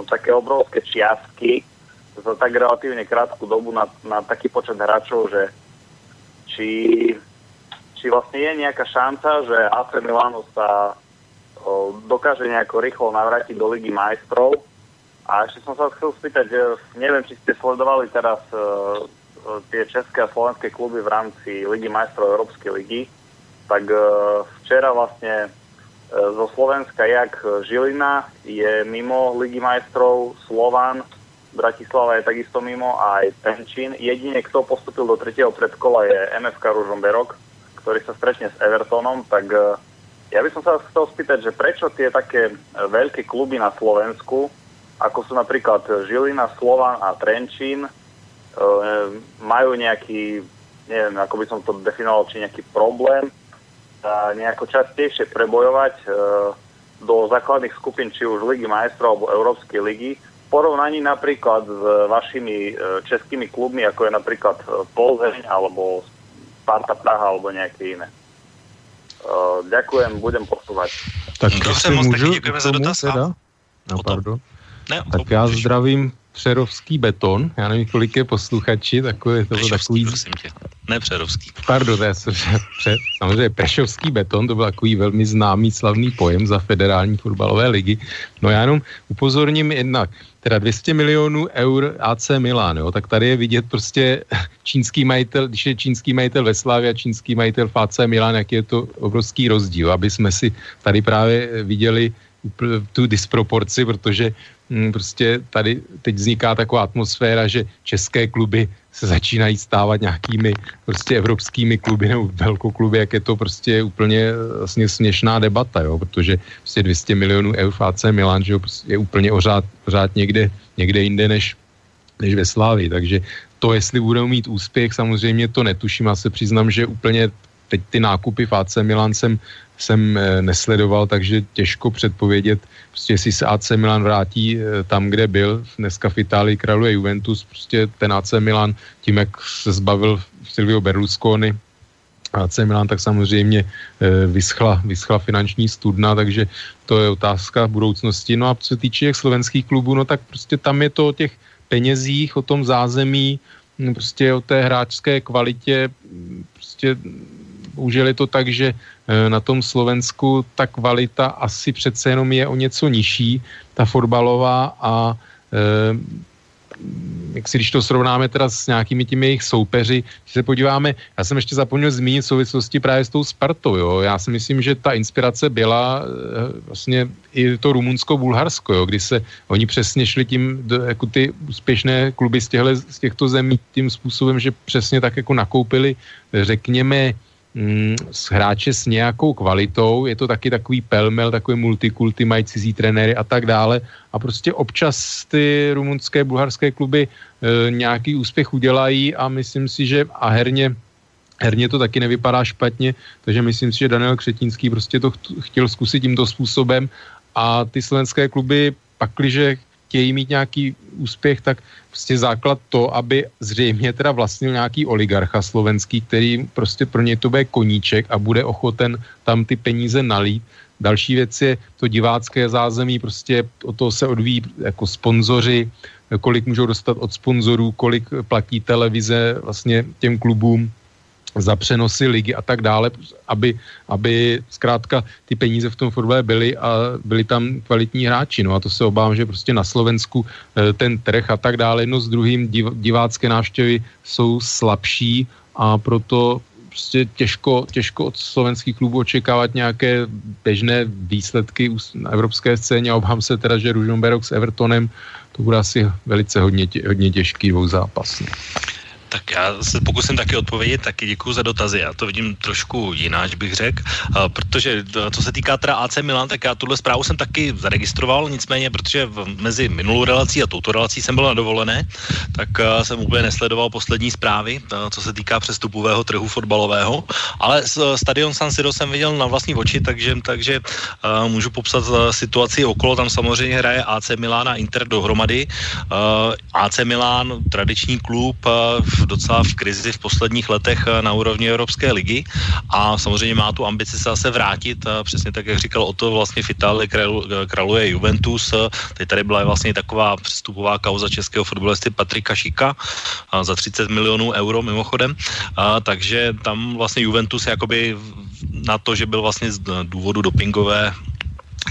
také obrovské čiastky, za tak relatívne krátku dobu na, na taký počet hráčov, že či, či vlastne je nejaká šanca, že AC Milano sa dokáže nejako rýchlo navrátiť do Ligy majstrov. A ešte som sa chcel spýtať, že neviem, či ste sledovali teraz e, tie české a slovenské kluby v rámci Ligy majstrov Európskej ligy, tak e, včera vlastne e, zo Slovenska jak Žilina je mimo Ligy majstrov, Slovan Bratislava je takisto mimo a aj Tenčín. Jedine, kto postupil do tretieho predkola je MFK Ružomberok, ktorý sa stretne s Evertonom, tak e, ja by som sa chcel spýtať, že prečo tie také e, veľké kluby na Slovensku, ako sú napríklad Žilina, Slovan a Trenčín, e, majú nejaký, neviem, ako by som to definoval, či nejaký problém nejako častejšie prebojovať do základných skupín, či už Ligy majstrov alebo Európskej ligy, porovnaní napríklad s vašimi e, českými klubmi, ako je napríklad e, Polzeň alebo Sparta Praha alebo nejaké iné. Uh, ďakujem, budem posúvať. Tak Dobře, moc taky děkujeme za dotaz. Teda? No, pardon. Ne, tak já zdravím Přerovský beton, já nevím, kolik je posluchači, takové to bylo takový... prosím tě, ne Přerovský. Pardon, to je pře, samozřejmě Prešovský beton, to byl takový velmi známý, slavný pojem za federální fotbalové ligy. No já jenom upozorním jednak, teda 200 milionů eur AC Milan, jo, tak tady je vidět prostě čínský majitel, když je čínský majitel ve Slávě a čínský majitel v AC Milan, jak je to obrovský rozdíl, aby jsme si tady právě viděli tu disproporci, protože prostě tady teď vzniká taková atmosféra, že české kluby se začínají stávat nějakými prostě evropskými kluby nebo velkokluby, jak je to prostě úplně vlastně směšná debata, jo, protože prostě 200 milionů eur AC Milan, že jo, prostě je úplně ořád, ořád někde, někde jinde než, než ve Slávii, takže to, jestli budou mít úspěch, samozřejmě to netuším, já se přiznám, že úplně teď ty nákupy v AC Milan jsem, jsem eh, nesledoval, takže těžko předpovědět, prostě jestli se AC Milan vrátí eh, tam, kde byl. Dneska v Itálii králuje Juventus, prostě ten AC Milan tím, jak se zbavil Silvio Berlusconi, AC Milan, tak samozřejmě vyschla, vyschla finanční studna, takže to je otázka budoucnosti. No a co se týče těch slovenských klubů, no tak prostě tam je to o těch penězích, o tom zázemí, prostě o té hráčské kvalitě, prostě je to tak, že e, na tom Slovensku ta kvalita asi přece jenom je o něco nižší, ta fotbalová a e, jak si když to srovnáme teda s nějakými těmi jejich soupeři, když se podíváme, já jsem ještě zapomněl zmínit souvislosti právě s tou Spartou, jo. Já si myslím, že ta inspirace byla eh, vlastně i to Rumunsko-Bulharsko, jo, kdy se oni přesně šli tím, jako ty úspěšné kluby z, z těchto zemí tím způsobem, že přesně tak jako nakoupili, řekněme, mm, s hráče s nějakou kvalitou, je to taky takový pelmel, takový multikulty, mají cizí trenéry a tak dále. A prostě občas ty rumunské, bulharské kluby e, nějaký úspěch udělají a myslím si, že a herně Herně to taky nevypadá špatně, takže myslím si, že Daniel Křetínský prostě to chtěl zkusit tímto způsobem. A ty slovenské kluby pakliže chtějí mít nějaký úspěch, tak prostě základ to, aby zřejmě teda vlastnil nějaký oligarcha slovenský, který prostě pro něj to bude koníček a bude ochoten tam ty peníze nalít. Další věc je to divácké zázemí, prostě o to se odvíjí jako sponzoři, kolik můžou dostat od sponzorů, kolik platí televize vlastně těm klubům, za přenosy ligy a tak dále, aby, aby zkrátka ty peníze v tom fotbale byly a byli tam kvalitní hráči. No a to se obávám, že prostě na Slovensku eh, ten trh a tak dále, jedno s druhým div, divácké návštěvy jsou slabší a proto prostě těžko, těžko od slovenských klubů očekávat nějaké běžné výsledky na evropské scéně a obávám se teda, že Ružomberok s Evertonem to bude asi velice hodně, hodně těžký dvouzápasný. Tak já se pokusím taky odpovědět, taky děkuji za dotazy. Já to vidím trošku jináč, bych řekl, protože co se týká teda AC Milan, tak já tuhle zprávu jsem taky zaregistroval, nicméně, protože mezi minulou relací a touto relací jsem byl na dovolené, tak jsem úplně nesledoval poslední zprávy, co se týká přestupového trhu fotbalového, ale stadion San Siro jsem viděl na vlastní oči, takže, takže můžu popsat situaci okolo, tam samozřejmě hraje AC Milan a Inter dohromady. AC Milan, tradiční klub, uh, docela v krizi v posledních letech eh, na úrovni Evropské ligy. A samozřejmě má tu ambici se zase vrátit, eh, přesně tak, jak říkal o to vlastně v Itálii králuje Juventus, eh, teď tady byla vlastně taková přestupová kauza českého fotbalisty Patrika Šika za 30 milionů euro mimochodem, takže tam vlastně Juventus jakoby na to, že byl vlastně z důvodu dopingové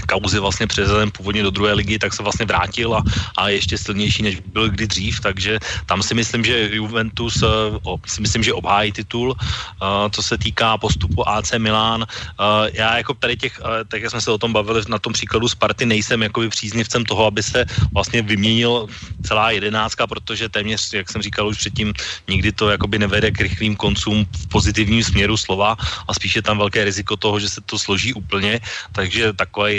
kauzy vlastně přezen původně do druhé ligy, tak se vlastně vrátil a, a ještě silnější, než byl kdy dřív, takže tam si myslím, že Juventus uh, si myslím, že obhájí titul. Uh, co se týká postupu AC Milan, uh, já jako tady těch, uh, tak jak jsme se o tom bavili na tom příkladu Sparty, nejsem jakoby příznivcem toho, aby se vlastně vyměnil celá jedenáctka, protože téměř, jak jsem říkal už předtím, nikdy to jakoby nevede k rychlým koncům v pozitivním směru slova a spíše tam velké riziko toho, že se to složí úplně, takže takový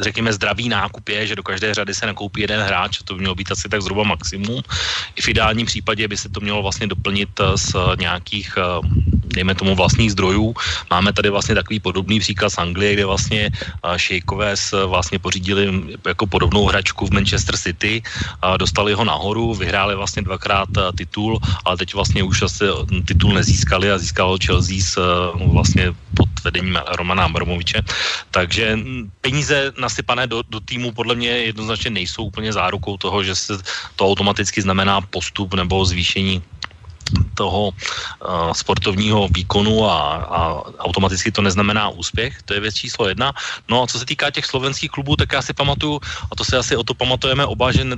řekněme, zdravý nákup je, že do každé řady se nakoupí jeden hráč, to by mělo být asi tak zhruba maximum. I v ideálním případě by se to mělo vlastně doplnit eh, z nějakých, eh, dejme tomu, vlastních zdrojů. Máme tady vlastně takový podobný příklad z Anglie, kde vlastně šejkové vlastně pořídili jako podobnou hračku v Manchester City, dostali ho nahoru, vyhráli vlastně dvakrát titul, ale teď vlastně už asi titul nezískali a získalo Chelsea s vlastně pod vedením Romana Abramoviče. Takže peníze nasypané do, do týmu podle mě jednoznačně nejsou úplně zárukou toho, že se to automaticky znamená postup nebo zvýšení toho uh, sportovního výkonu a, a automaticky to neznamená úspěch, to je věc číslo jedna. No a co se týká těch slovenských klubů, tak já si pamatuju, a to se asi o to pamatujeme oba, že ne,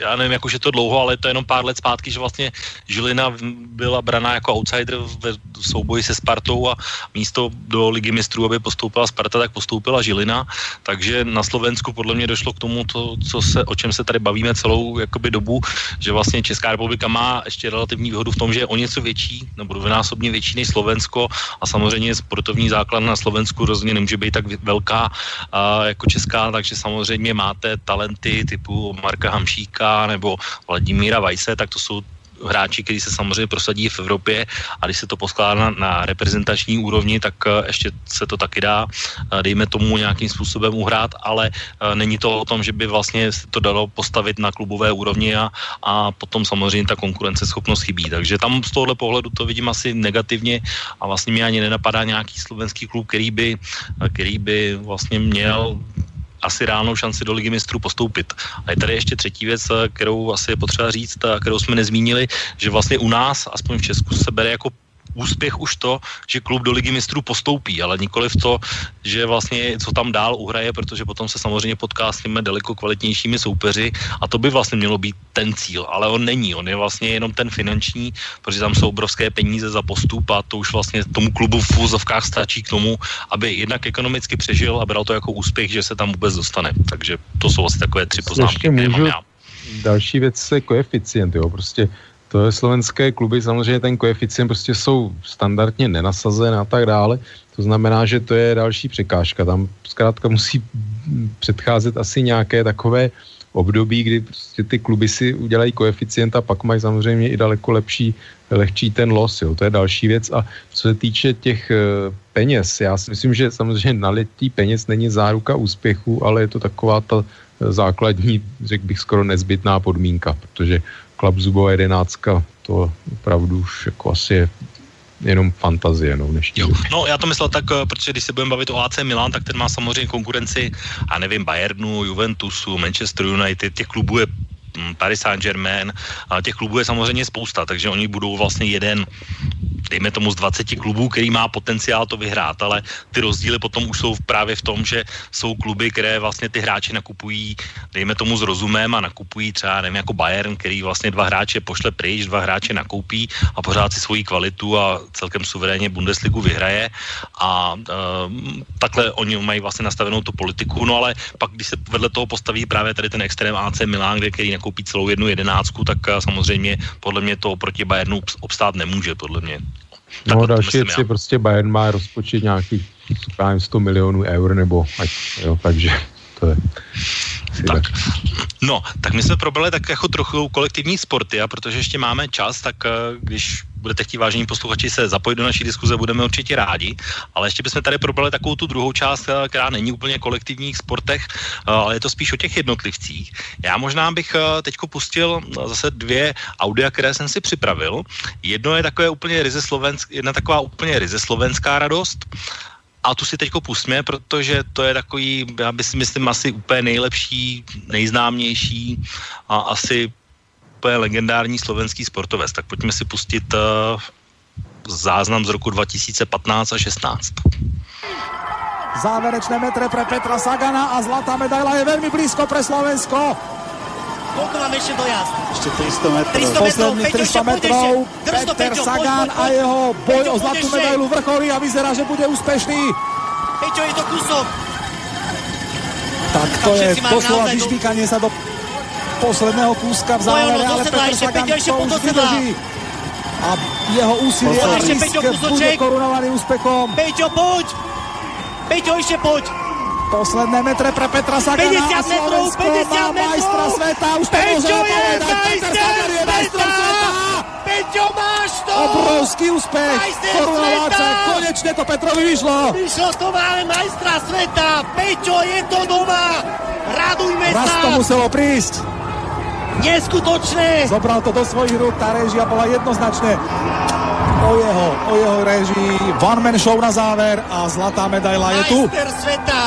já nevím, jak už je to dlouho, ale to je jenom pár let zpátky, že vlastně Žilina byla braná jako outsider ve souboji se Spartou a místo do ligy mistrů, aby postoupila Sparta, tak postoupila Žilina, takže na Slovensku podle mě došlo k tomu, to, co se, o čem se tady bavíme celou jakoby dobu, že vlastně Česká republika má ještě relativní výhodu v tom, že je o něco větší, nebo dvojnásobně větší než Slovensko a samozřejmě sportovní základ na Slovensku rozhodně nemůže být tak velká a, jako česká, takže samozřejmě máte talenty typu Marka Hamšíka nebo Vladimíra Vajse, tak to jsou hráči, kteří se samozřejmě prosadí v Evropě a když se to poskládá na, reprezentační úrovni, tak uh, ještě se to taky dá, uh, dejme tomu nějakým způsobem uhrát, ale uh, není to o tom, že by vlastně se to dalo postavit na klubové úrovni a, a potom samozřejmě ta konkurenceschopnost chybí. Takže tam z tohohle pohledu to vidím asi negativně a vlastně mi ani nenapadá nějaký slovenský klub, který by, který by vlastně měl asi reálnou šanci do ligy mistrů postoupit. A je tady ještě třetí věc, kterou asi je potřeba říct, a kterou jsme nezmínili, že vlastně u nás, aspoň v Česku, se bere jako úspěch už to, že klub do ligy mistrů postoupí, ale nikoli v to, že vlastně co tam dál uhraje, protože potom se samozřejmě potká s těmi daleko kvalitnějšími soupeři a to by vlastně mělo být ten cíl, ale on není, on je vlastně jenom ten finanční, protože tam jsou obrovské peníze za postup a to už vlastně tomu klubu v fúzovkách stačí k tomu, aby jednak ekonomicky přežil a bral to jako úspěch, že se tam vůbec dostane. Takže to jsou asi takové tři poznámky, které mám já. Další věc je koeficient, jo, prostě to je slovenské kluby, samozřejmě ten koeficient prostě jsou standardně nenasazené a tak dále. To znamená, že to je další překážka. Tam zkrátka musí předcházet asi nějaké takové období, kdy prostě ty kluby si udělají koeficient a pak mají samozřejmě i daleko lepší, lehčí ten los. Jo. To je další věc. A co se týče těch uh, peněz, já si myslím, že samozřejmě nalití peněz není záruka úspěchu, ale je to taková ta základní, řekl bych, skoro nezbytná podmínka, protože Klapzubová jedenáctka, to opravdu už jako asi je jenom fantazie, no, jo. No, já to myslel tak, eh, protože když se budeme bavit o AC Milan, tak ten má samozřejmě konkurenci, a nevím, Bayernu, Juventusu, Manchester United, těch klubů je Paris Saint-Germain, a těch klubů je samozřejmě spousta, takže oni budou vlastně jeden dejme tomu z 20 klubů, který má potenciál to vyhrát, ale ty rozdíly potom už jsou právě v tom, že jsou kluby, které vlastně ty hráči nakupují, dejme tomu s rozumem a nakupují třeba, nevím, jako Bayern, který vlastně dva hráče pošle pryč, dva hráče nakoupí a pořád si svoji kvalitu a celkem suverénně Bundesligu vyhraje. A uh, takhle oni mají vlastně nastavenou tu politiku, no ale pak, když se vedle toho postaví právě tady ten extrém AC Milan, kde který nakoupí celou jednu jedenáctku, tak uh, samozřejmě podle mě to proti Bayernu obstát nemůže, podle mě. No další věc je prostě Bayern má rozpočet nějakých 100 milionů eur nebo ať, jo, takže to je tak. tak. No, tak my jsme probrali tak jako trochu kolektivní sporty a protože ještě máme čas, tak eh, když budete chtít vážení posluchači se zapojit do naší diskuze, budeme určitě rádi. Ale ještě bychom tady probrali takovou tu druhou část, eh, která není úplně kolektivních sportech, eh, ale je to spíš o těch jednotlivcích. Já možná bych teď pustil zase dvě audia, které jsem si připravil. Jedno je takové úplně ryze slovensk, jedna taková úplně ryze slovenská radost a tu si teďko pustíme, protože to je takový, já si myslím, asi úplně nejlepší, nejznámější a asi úplně legendární slovenský sportovec. Tak pojďme si pustit uh, záznam z roku 2015 a 16. Záverečné metre pre Petra Sagana a zlatá medaila je veľmi blízko pre Slovensko. Koľko máme ešte dojazd? Ešte 300 metrov. 300 Posledných 300 metrov. Peter Sagan a jeho boj o zlatú medailu vrcholí a vyzerá, že bude úspešný. Peťo, je to kusok. Tak to je doslova vyšpíkanie sa do posledného kúska v závere, ale Peter Sagan to už vydrží. A jeho úsilie a risk bude korunovaný úspechom. Peťo, poď! Peťo, ešte poď! Posledné metre pre Petra Sagana 50 metrov, 50 metrov! majstra sveta, už to Peťo je majstrom sveta! Peťo, máš to! Obrovský úspech! Majster Korunováca, sveta! konečne to Petrovi vyšlo! Vyšlo to, máme majstra sveta! Peťo, je to doma! Radujme Raz sa! to muselo prísť. Neskutočné! Zobral to do svojich rúk, tá režia bola jednoznačne o jeho, o jeho režii. One man show na záver a zlatá medaila je tu. Majster sveta!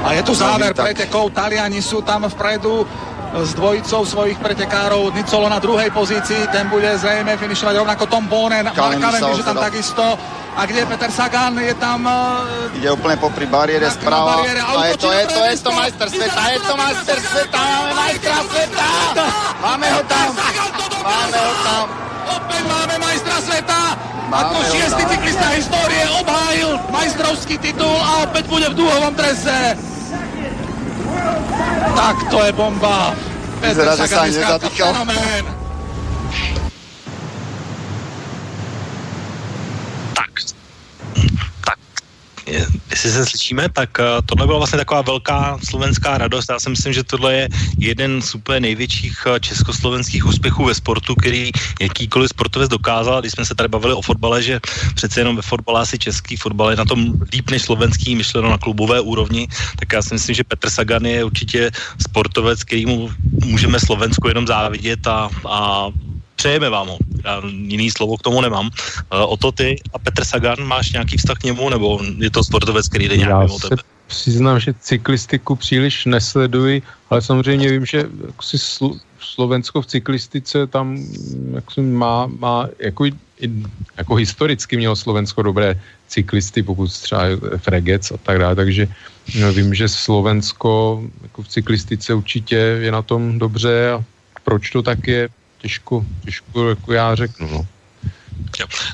A je tu záver pretekov, Taliani sú tam vpredu s dvojicou svojich pretekárov. Nicolo na druhej pozícii, ten bude zrejme finišovať rovnako Tom Bonen, Mark Cavendish je tam takisto. A kde je Peter Sagan, je tam... Uh, Ide úplne popri bariére správa. A je to, je to, je to majster sveta, je to majster sveta, máme majstra sveta! Máme ho tam! Máme ho tam! Opäť máme majstra sveta! Ako šiestý cyklista histórie obhájil majstrovský titul a opäť bude v dúhovom drese. Tak to je bomba. Vyzerá, že sa ani nezatýkal. Fenomén. Tak. Jestli se slyšíme, tak uh, tohle byla vlastně taková velká slovenská radost. Já si myslím, že tohle je jeden z úplně největších uh, československých úspěchů ve sportu, který jakýkoliv sportovec dokázal. Když jsme se tady bavili o fotbale, že přece jenom ve fotbale asi český fotbal je na tom líp než slovenský, myšleno na klubové úrovni, tak já si myslím, že Petr Sagan je určitě sportovec, kterýmu můžeme Slovensku jenom závidět a, a přejeme vám ho. Já jiný slovo k tomu nemám. Uh, o to ty a Petr Sagan, máš nějaký vztah k němu, nebo je to sportovec, který jde nějak mimo tebe? přiznám, že cyklistiku příliš nesleduji, ale samozřejmě vím, že si sl- Slovensko v cyklistice tam jak má, má jako, jako historicky mělo Slovensko dobré cyklisty, pokud třeba Fregec a tak dále, takže no, vím, že Slovensko jako v cyklistice určitě je na tom dobře a proč to tak je, těžko, těžko jako já řeknu, no.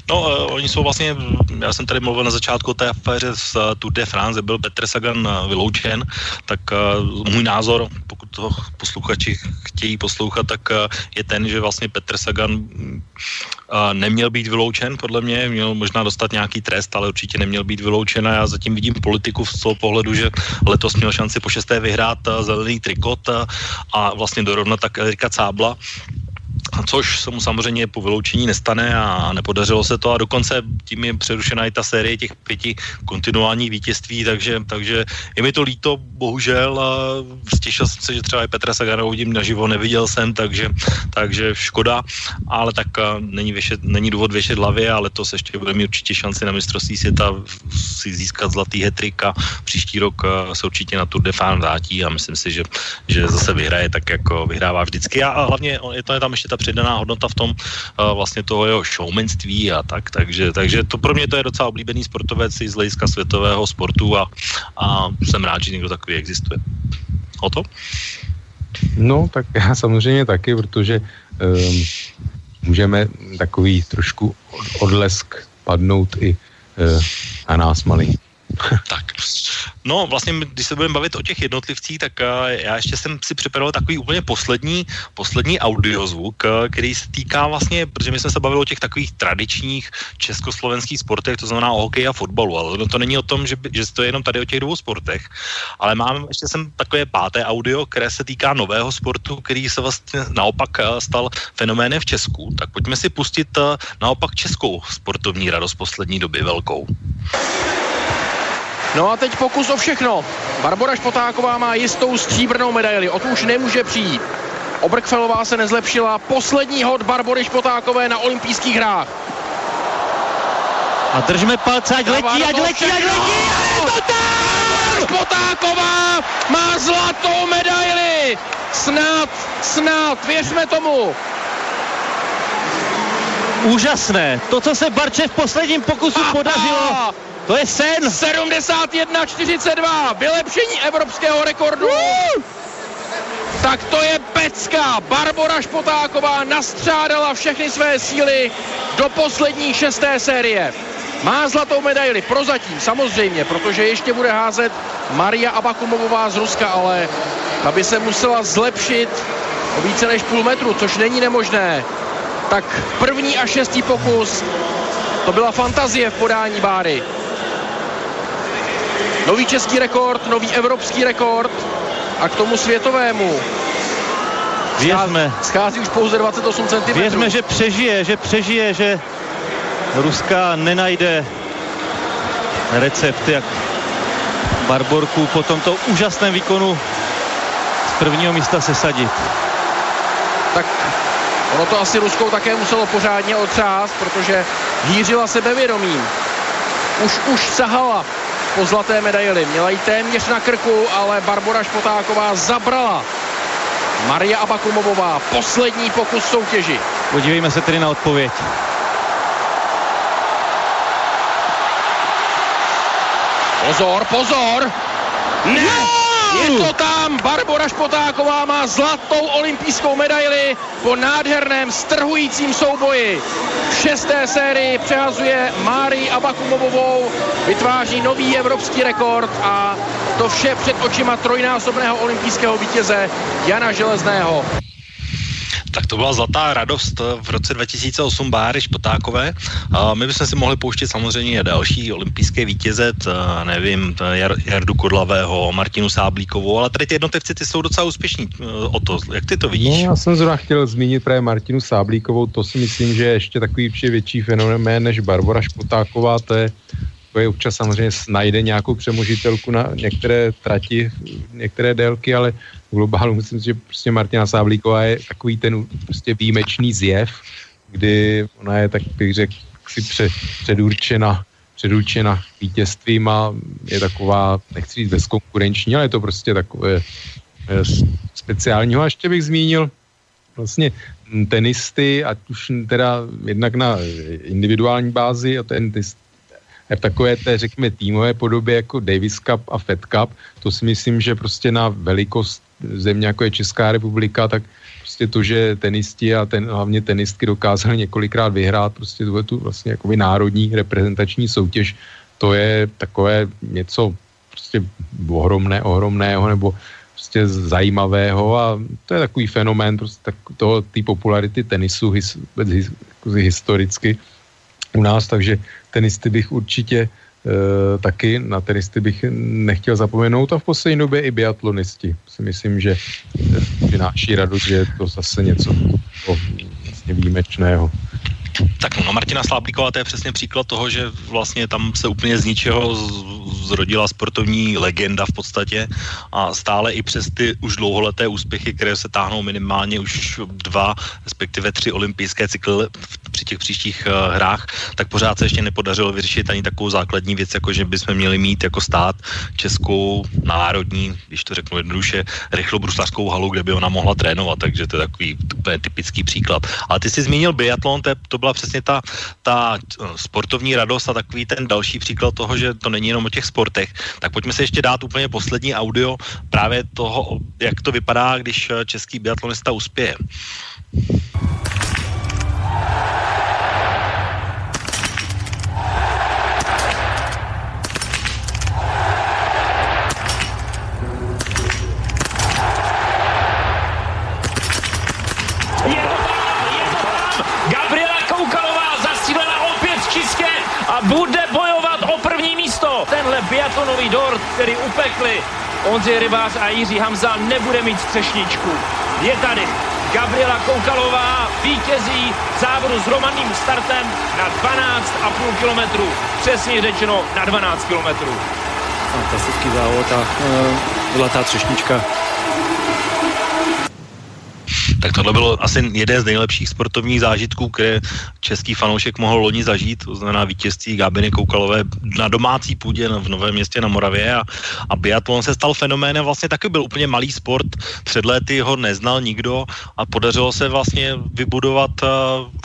No, uh, oni jsou vlastně, já jsem tady mluvil na začátku té aféře z uh, Tour de France, byl Petr Sagan uh, vyloučen, tak uh, můj názor, pokud to posluchači chtějí poslouchat, tak uh, je ten, že vlastně Petr Sagan uh, neměl být vyloučen, podle mě, měl možná dostat nějaký trest, ale určitě neměl být vyloučen a já zatím vidím politiku z toho pohledu, že letos měl šanci po šesté vyhrát uh, zelený trikot uh, a vlastně dorovnat tak Erika Cábla, což se mu samozřejmě po vyloučení nestane a nepodařilo se to. A dokonce tím je přerušena i ta série těch pěti kontinuálních vítězství, takže, takže je mi to líto, bohužel. A stěšil jsem se, že třeba i Petra Sagana uvidím naživo, neviděl jsem, takže, takže škoda, ale tak není, věšet, není důvod věšet hlavě, ale to se ještě bude mít určitě šanci na mistrovství světa si získat zlatý hetrik a příští rok se určitě na Tour de France vrátí a myslím si, že, že zase vyhraje tak, jako vyhrává vždycky. A, a hlavně je to je tam ještě ta přidaná hodnota v tom uh, vlastně toho jeho showmanství a tak, takže, takže to pro mě to je docela oblíbený sportovec i z hlediska světového sportu a, a jsem rád, že někdo takový existuje. O to? No, tak já samozřejmě taky, protože um, můžeme takový trošku odlesk padnout i uh, na nás malý. tak. No, vlastně, když se budeme bavit o těch jednotlivcích, tak uh, já ještě jsem si připravil takový úplně poslední, poslední audiozvuk, uh, který se týká vlastně, protože my jsme se bavili o těch takových tradičních československých sportech, to znamená o hokeji a fotbalu, ale to není o tom, že, že to je jenom tady o těch dvou sportech, ale mám ještě jsem takové páté audio, které se týká nového sportu, který se vlastně naopak uh, stal fenoménem v Česku. Tak pojďme si pustit naopak českou sportovní radost poslední doby velkou. No a teď pokus o všechno. Barbora Špotáková má jistou stříbrnou medaili, o tu už nemůže přijít. Obrkfelová se nezlepšila. Poslední hod Barbory Špotákové na olympijských hrách. A držme palce, ať letí, ať letí, ať letí, a je to tam! Špotáková má zlatou medaili! Snad, snad, věřme tomu. Úžasné. To, co se Barče v posledním pokusu podařilo, to je sen. 71-42, vylepšení evropského rekordu. Uh! Tak to je pecka. Barbora Špotáková nastřádala všechny své síly do poslední šesté série. Má zlatou medaili, prozatím samozřejmě, protože ještě bude házet Maria Abakumovová z Ruska, ale ta by se musela zlepšit o více než půl metru, což není nemožné. Tak první a šestý pokus, to byla fantazie v podání Báry. Nový český rekord, nový evropský rekord a k tomu světovému. Věřme. Schází už pouze 28 cm. Věřme, že přežije, že přežije, že Ruska nenajde recept, jak Barborku po tomto úžasném výkonu z prvního místa sesadit. Tak ono to asi Ruskou také muselo pořádně otřást, protože hýřila sebevědomím. Už, už sahala po zlaté medaili. Měla ji téměř na krku, ale Barbora Špotáková zabrala. Maria Abakumovová, poslední pokus soutěži. Podívejme se tedy na odpověď. Pozor, pozor! Ne! No! Je to tam, Barbora Špotáková má zlatou olympijskou medaili po nádherném strhujícím souboji. V šesté sérii přehazuje Mári Abakumovovou, vytváří nový evropský rekord a to vše před očima trojnásobného olympijského vítěze Jana Železného. Tak to byla zlatá radost v roce 2008 Báry Špotákové. A my bychom si mohli pouštět samozřejmě další olympijské vítěze, nevím, Jar, Jardu Kodlavého, Martinu Sáblíkovou, ale tady ty jednotlivci ty jsou docela úspěšní o to. Jak ty to vidíš? No, já jsem zrovna chtěl zmínit právě Martinu Sáblíkovou, to si myslím, že je ještě takový větší fenomén než Barbara Špotáková, to je je občas samozřejmě najde nějakou přemožitelku na některé trati, některé délky, ale v globálu myslím že prostě Martina Sáblíková je takový ten prostě výjimečný zjev, kdy ona je tak bych řekl si pře, předurčena předurčena vítězstvím a je taková, nechci říct bezkonkurenční, ale je to prostě takové speciálního. A ještě bych zmínil vlastně tenisty, ať už teda jednak na individuální bázi a ten v takové té, řekněme, týmové podobě jako Davis Cup a Fed Cup, to si myslím, že prostě na velikost země, jako je Česká republika, tak prostě to, že tenisti a ten, hlavně tenistky dokázali několikrát vyhrát prostě tu, tu vlastně jakoby národní reprezentační soutěž, to je takové něco prostě ohromné, ohromného nebo prostě zajímavého a to je takový fenomén prostě tak, toho, té popularity tenisu his, his, historicky u nás, takže tenisty bych určitě e, taky, na tenisty bych nechtěl zapomenout a v poslední době i biatlonisti. Si myslím, že přináší radost, že je to zase něco vlastně výjimečného. Tak no, Martina Sláblíková to je přesně příklad toho, že vlastně tam se úplně z ničeho zrodila sportovní legenda v podstatě a stále i přes ty už dlouholeté úspěchy, které se táhnou minimálně už dva, respektive tři olympijské cykly při těch příštích uh, hrách, tak pořád se ještě nepodařilo vyřešit ani takovou základní věc, jako že bychom měli mít jako stát českou národní, když to řeknu jednoduše, rychlobruslařskou halu, kde by ona mohla trénovat, takže to je takový úplně typický příklad. Ale ty jsi zmínil biatlon, to, to byla přesně ta, ta eh, sportovní radost a takový ten další příklad toho, že to není jenom o těch sportech. Tak pojďme se ještě dát úplně poslední audio právě toho, jak to vypadá, když český biatlonista uspěje. Biatlonový dort, který upekli Ondřej Rybář a Jiří Hamza, nebude mít střešničku. Je tady Gabriela Koukalová vítězí závodu s romanným startem na 12,5 kilometrů. Přesně řečeno na 12 kilometrů. Fantastický závod a uh, zlatá třešnička tak tohle bylo asi jeden z nejlepších sportovních zážitků, které český fanoušek mohl loni zažít, to znamená vítězství Gábiny Koukalové na domácí půdě v Novém městě na Moravě. A, a biatlon se stal fenoménem, vlastně taky byl úplně malý sport, před lety ho neznal nikdo a podařilo se vlastně vybudovat uh,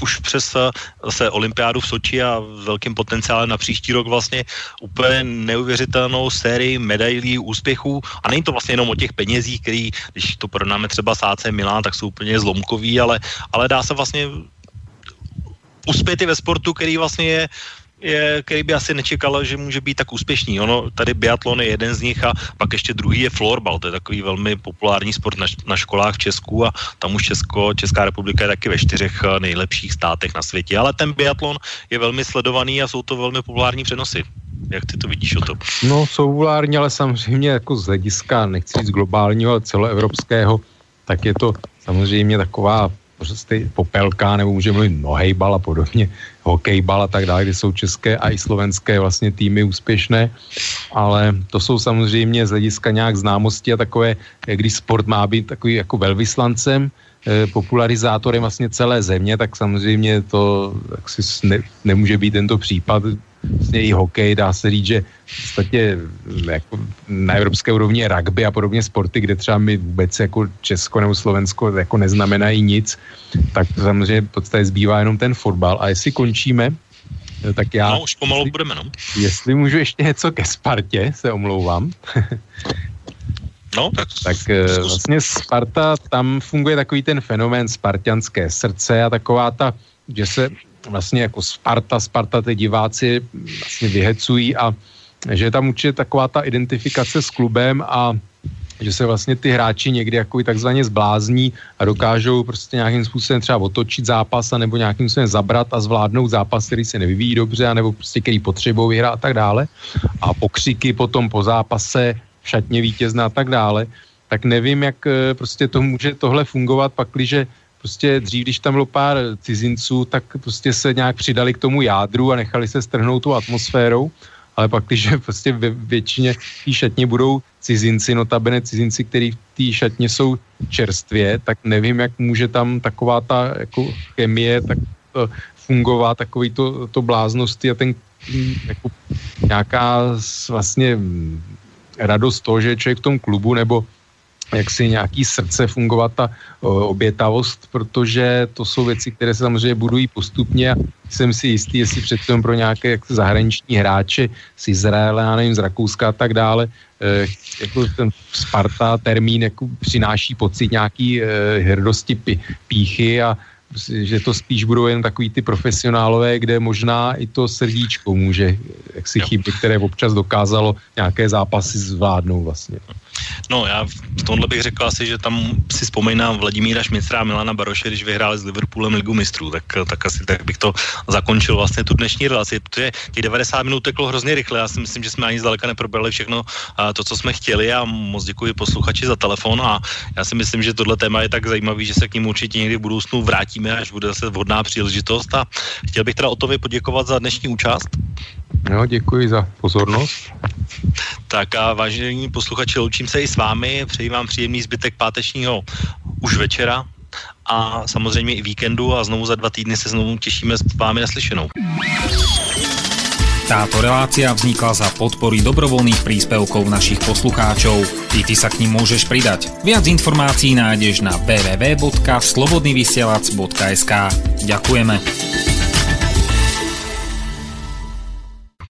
už přes uh, se olympiádu v Soči a velkým potenciálem na příští rok vlastně úplně neuvěřitelnou sérii medailí, úspěchů. A není to vlastně jenom o těch penězích, který, když to porovnáme třeba s AC Milan, tak jsou úplně zlomkový, ale, ale dá se vlastně uspět i ve sportu, který vlastně je je, který by asi nečekal, že může být tak úspěšný. Ono, tady biatlon je jeden z nich a pak ještě druhý je florbal, to je takový velmi populární sport na, na školách v Česku a tam už Česko, Česká republika je taky ve čtyřech eh, nejlepších státech na světě, ale ten biatlon je velmi sledovaný a jsou to velmi populární přenosy. Jak ty to vidíš o to? No, jsou populární, ale samozřejmě jako z hlediska, nechci říct globálního, ale celoevropského, tak je to samozřejmě taková prostě popelka, nebo můžeme mluvit nohejbal a podobně, hokejbal a tak dále, kde jsou české a i slovenské vlastně týmy úspěšné, ale to jsou samozřejmě z hlediska nějak známosti a takové, když sport má být takový jako velvyslancem, popularizátorem vlastně celé země, tak samozřejmě to tak si ne, nemůže být tento případ, vlastně i hokej, dá se říct, že v podstatě jako na evropské úrovni je rugby a podobně sporty, kde třeba my vůbec jako Česko nebo Slovensko jako neznamenají nic, tak samozřejmě v podstatě zbývá jenom ten fotbal. A jestli končíme, tak já... No, už pomalu jestli, budeme, no. Jestli můžu ještě něco ke Spartě, se omlouvám. No, tak, tak eh, vlastně Sparta, tam funguje takový ten fenomén spartianské srdce a taková ta, že se vlastně jako Sparta, Sparta ty diváci vlastně vyhecují a že je tam určitě taková ta identifikace s klubem a že se vlastně ty hráči někdy jako takzvaně zblázní a dokážou prostě nějakým způsobem třeba otočit zápas a nebo nějakým způsobem zabrat a zvládnout zápas, který se nevyvíjí dobře, a nebo prostě který potřebují vyhrát a tak dále. A pokřiky potom po zápase, šatně vítězná a tak dále, tak nevím, jak eh, prostě to může tohle fungovat, pakliže prostě dřív, když tam bylo pár cizinců, tak prostě se nějak přidali k tomu jádru a nechali se strhnout tou atmosférou, ale pak, když prostě ve většině té šatně budou cizinci, notabene cizinci, kteří v té šatně jsou čerstvě, tak nevím, jak může tam taková ta jako chemie tak uh, fungovat, takový to, to bláznosti a ten mm, jako nějaká vlastně mm, radost toho, že je člověk v tom klubu, nebo jak si nějaký srdce fungovat ta obětavost, protože to jsou věci, které se samozřejmě budují postupně a jsem si jistý, jestli předtím pro nějaké jak zahraniční hráče z Izraele, já nevím, z Rakouska a tak dále, eh, jako ten Sparta termín jako přináší pocit nějaký eh, hrdosti píchy a že to spíš budou jen takový ty profesionálové, kde možná i to srdíčko může jak si chybět, které občas dokázalo nějaké zápasy zvládnout vlastně. No já v tomhle bych řekl asi, že tam si vzpomínám Vladimíra Šmicra a Milana Baroše, když vyhráli s Liverpoolem Ligu mistrů, tak, tak asi tak bych to zakončil vlastně tu dnešní relaci, protože těch 90 minut teklo hrozně rychle, já si myslím, že jsme ani zdaleka neprobrali všechno to, co jsme chtěli a moc děkuji posluchači za telefon. A já si myslím, že tohle téma je tak zajímavý, že se k ním určitě někdy v budoucnu vrátíme, až bude zase vhodná příležitost. A chtěl bych teda Otovi poděkovat za dnešní účast. No, děkuji za pozornost. Tak a vážení posluchači, loučím se i s vámi, přeji vám příjemný zbytek pátečního už večera a samozřejmě i víkendu a znovu za dva týdny se znovu těšíme s vámi naslyšenou. Táto relácia vznikla za podpory dobrovoľných príspevkov našich poslucháčov. I ty sa k ním môžeš pridať. Viac informácií nájdeš na www.slobodnyvysielac.sk Ďakujeme.